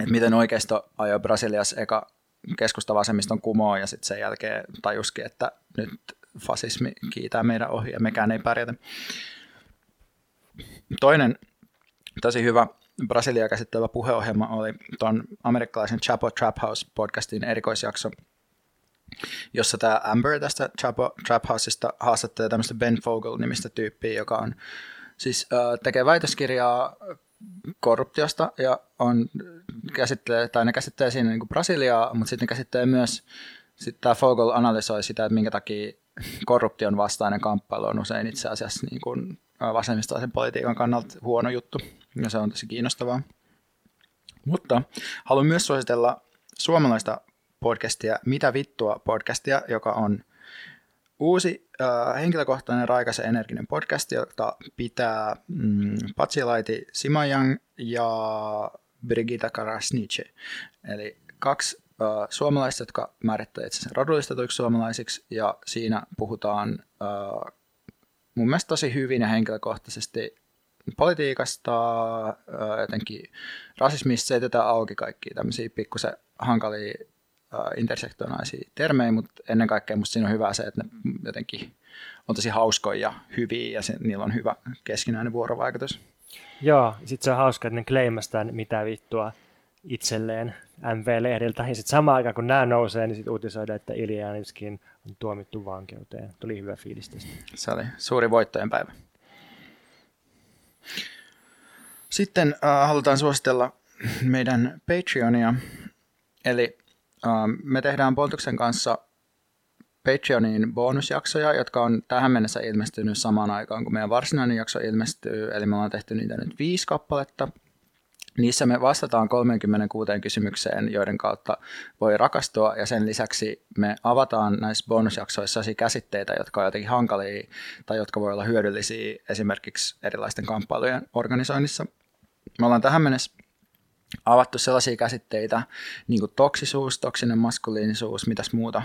että miten oikeisto ajoi Brasiliassa eka keskustavasemmiston kumoon ja sitten sen jälkeen tajuskin, että nyt fasismi kiitää meidän ohi ja mekään ei pärjätä. Toinen tosi hyvä Brasilia käsittelevä puheohjelma oli tuon amerikkalaisen Chapo Trap House podcastin erikoisjakso, jossa tämä Amber tästä Trap Houseista haastattelee tämmöistä Ben Fogel-nimistä tyyppiä, joka on siis äh, tekee väitöskirjaa korruptiosta ja on, käsittelee, tai ne käsittelee siinä niin kuin Brasiliaa, mutta sitten ne käsittelee myös, sitten tämä Fogel analysoi sitä, että minkä takia korruption vastainen kamppailu on usein itse asiassa niin kuin vasemmistoisen politiikan kannalta huono juttu, ja se on tosi kiinnostavaa. Mutta haluan myös suositella suomalaista podcastia, Mitä vittua podcastia, joka on uusi äh, henkilökohtainen, raikas ja energinen podcast, jota pitää mm, Patsilaiti Simajang ja Brigitta Karasnice. Eli kaksi äh, suomalaista, jotka määrittävät itse rodullistetuiksi suomalaisiksi, ja siinä puhutaan äh, mun mielestä tosi hyvin ja henkilökohtaisesti politiikasta, jotenkin rasismista, se ei auki kaikki tämmöisiä pikkusen hankalia intersektionaisia termejä, mutta ennen kaikkea musta siinä on hyvä se, että ne jotenkin on tosi hauskoja ja hyviä ja se, niillä on hyvä keskinäinen vuorovaikutus. Joo, sitten se on hauska, että ne kleimästään mitä vittua itselleen MV-lehdiltä. Ja sitten samaan aikaan, kun nämä nousee, niin sitten uutisoidaan, että Ilja on tuomittu vankeuteen. Tuli hyvä fiilis tästä. Se oli suuri voittojen päivä. Sitten äh, halutaan suositella meidän Patreonia. Eli äh, me tehdään Poltuksen kanssa Patreonin bonusjaksoja, jotka on tähän mennessä ilmestynyt samaan aikaan kuin meidän varsinainen jakso ilmestyy. Eli me ollaan tehty niitä nyt viisi kappaletta. Niissä me vastataan 36 kysymykseen, joiden kautta voi rakastua, ja sen lisäksi me avataan näissä bonusjaksoissa käsitteitä, jotka on jotenkin hankalia tai jotka voi olla hyödyllisiä esimerkiksi erilaisten kamppailujen organisoinnissa. Me ollaan tähän mennessä avattu sellaisia käsitteitä, niin kuin toksisuus, toksinen maskuliinisuus, mitäs muuta?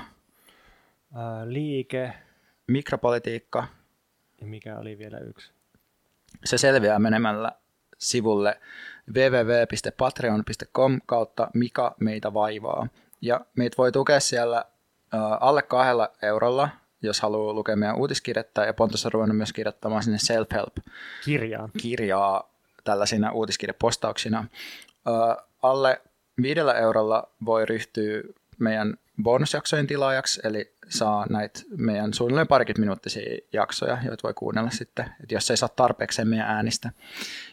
Ää, liike. Mikropolitiikka. Ja mikä oli vielä yksi? Se selviää menemällä sivulle www.patreon.com kautta Mika meitä vaivaa. Ja meitä voi tukea siellä alle kahdella eurolla, jos haluaa lukea meidän uutiskirjettä, ja Pontus on ruvennut myös kirjoittamaan sinne self-help-kirjaa kirjaa tällaisina uutiskirjapostauksina. Alle viidellä eurolla voi ryhtyä meidän bonusjaksojen tilaajaksi, eli saa näitä meidän suunnilleen parikymmentä minuuttisia jaksoja, joita voi kuunnella sitten, että jos ei saa tarpeeksi meidän äänistä.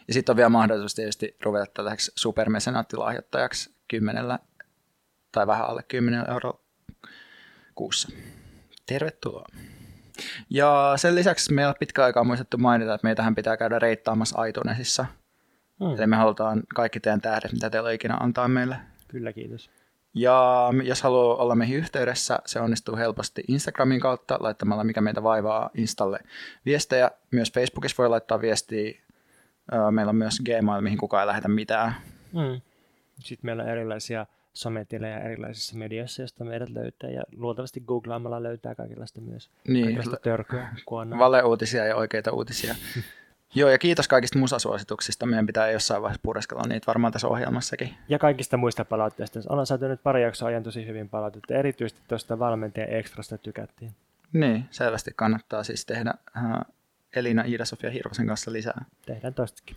Ja sitten on vielä mahdollisuus tietysti ruveta tällaiseksi supermesenaattilahjoittajaksi kymmenellä tai vähän alle 10 euroa kuussa. Tervetuloa. Ja sen lisäksi meillä on pitkä aikaa muistettu mainita, että meitähän pitää käydä reittaamassa iTunesissa. Hmm. Eli me halutaan kaikki teidän tähdet, mitä teillä ikinä antaa meille. Kyllä, kiitos. Ja jos haluaa olla meihin yhteydessä, se onnistuu helposti Instagramin kautta laittamalla Mikä meitä vaivaa Installe viestejä. Myös Facebookissa voi laittaa viestiä. Meillä on myös Gmail, mihin kukaan ei lähetä mitään. Mm. Sitten meillä on erilaisia sometilejä erilaisissa medioissa, joista meidät löytää. Ja luultavasti googlaamalla löytää kaikenlaista myös. Niin, kaikenlaista törkyä. Valeuutisia ja oikeita uutisia. Joo, ja kiitos kaikista musasuosituksista. Meidän pitää jossain vaiheessa pureskella niitä varmaan tässä ohjelmassakin. Ja kaikista muista palautteista. Ollaan saatu nyt pari jaksoa ajan tosi hyvin palautetta. Erityisesti tuosta valmentajan ekstrasta tykättiin. Niin, selvästi kannattaa siis tehdä uh, Elina Iida-Sofia Hirvosen kanssa lisää. Tehdään toistakin.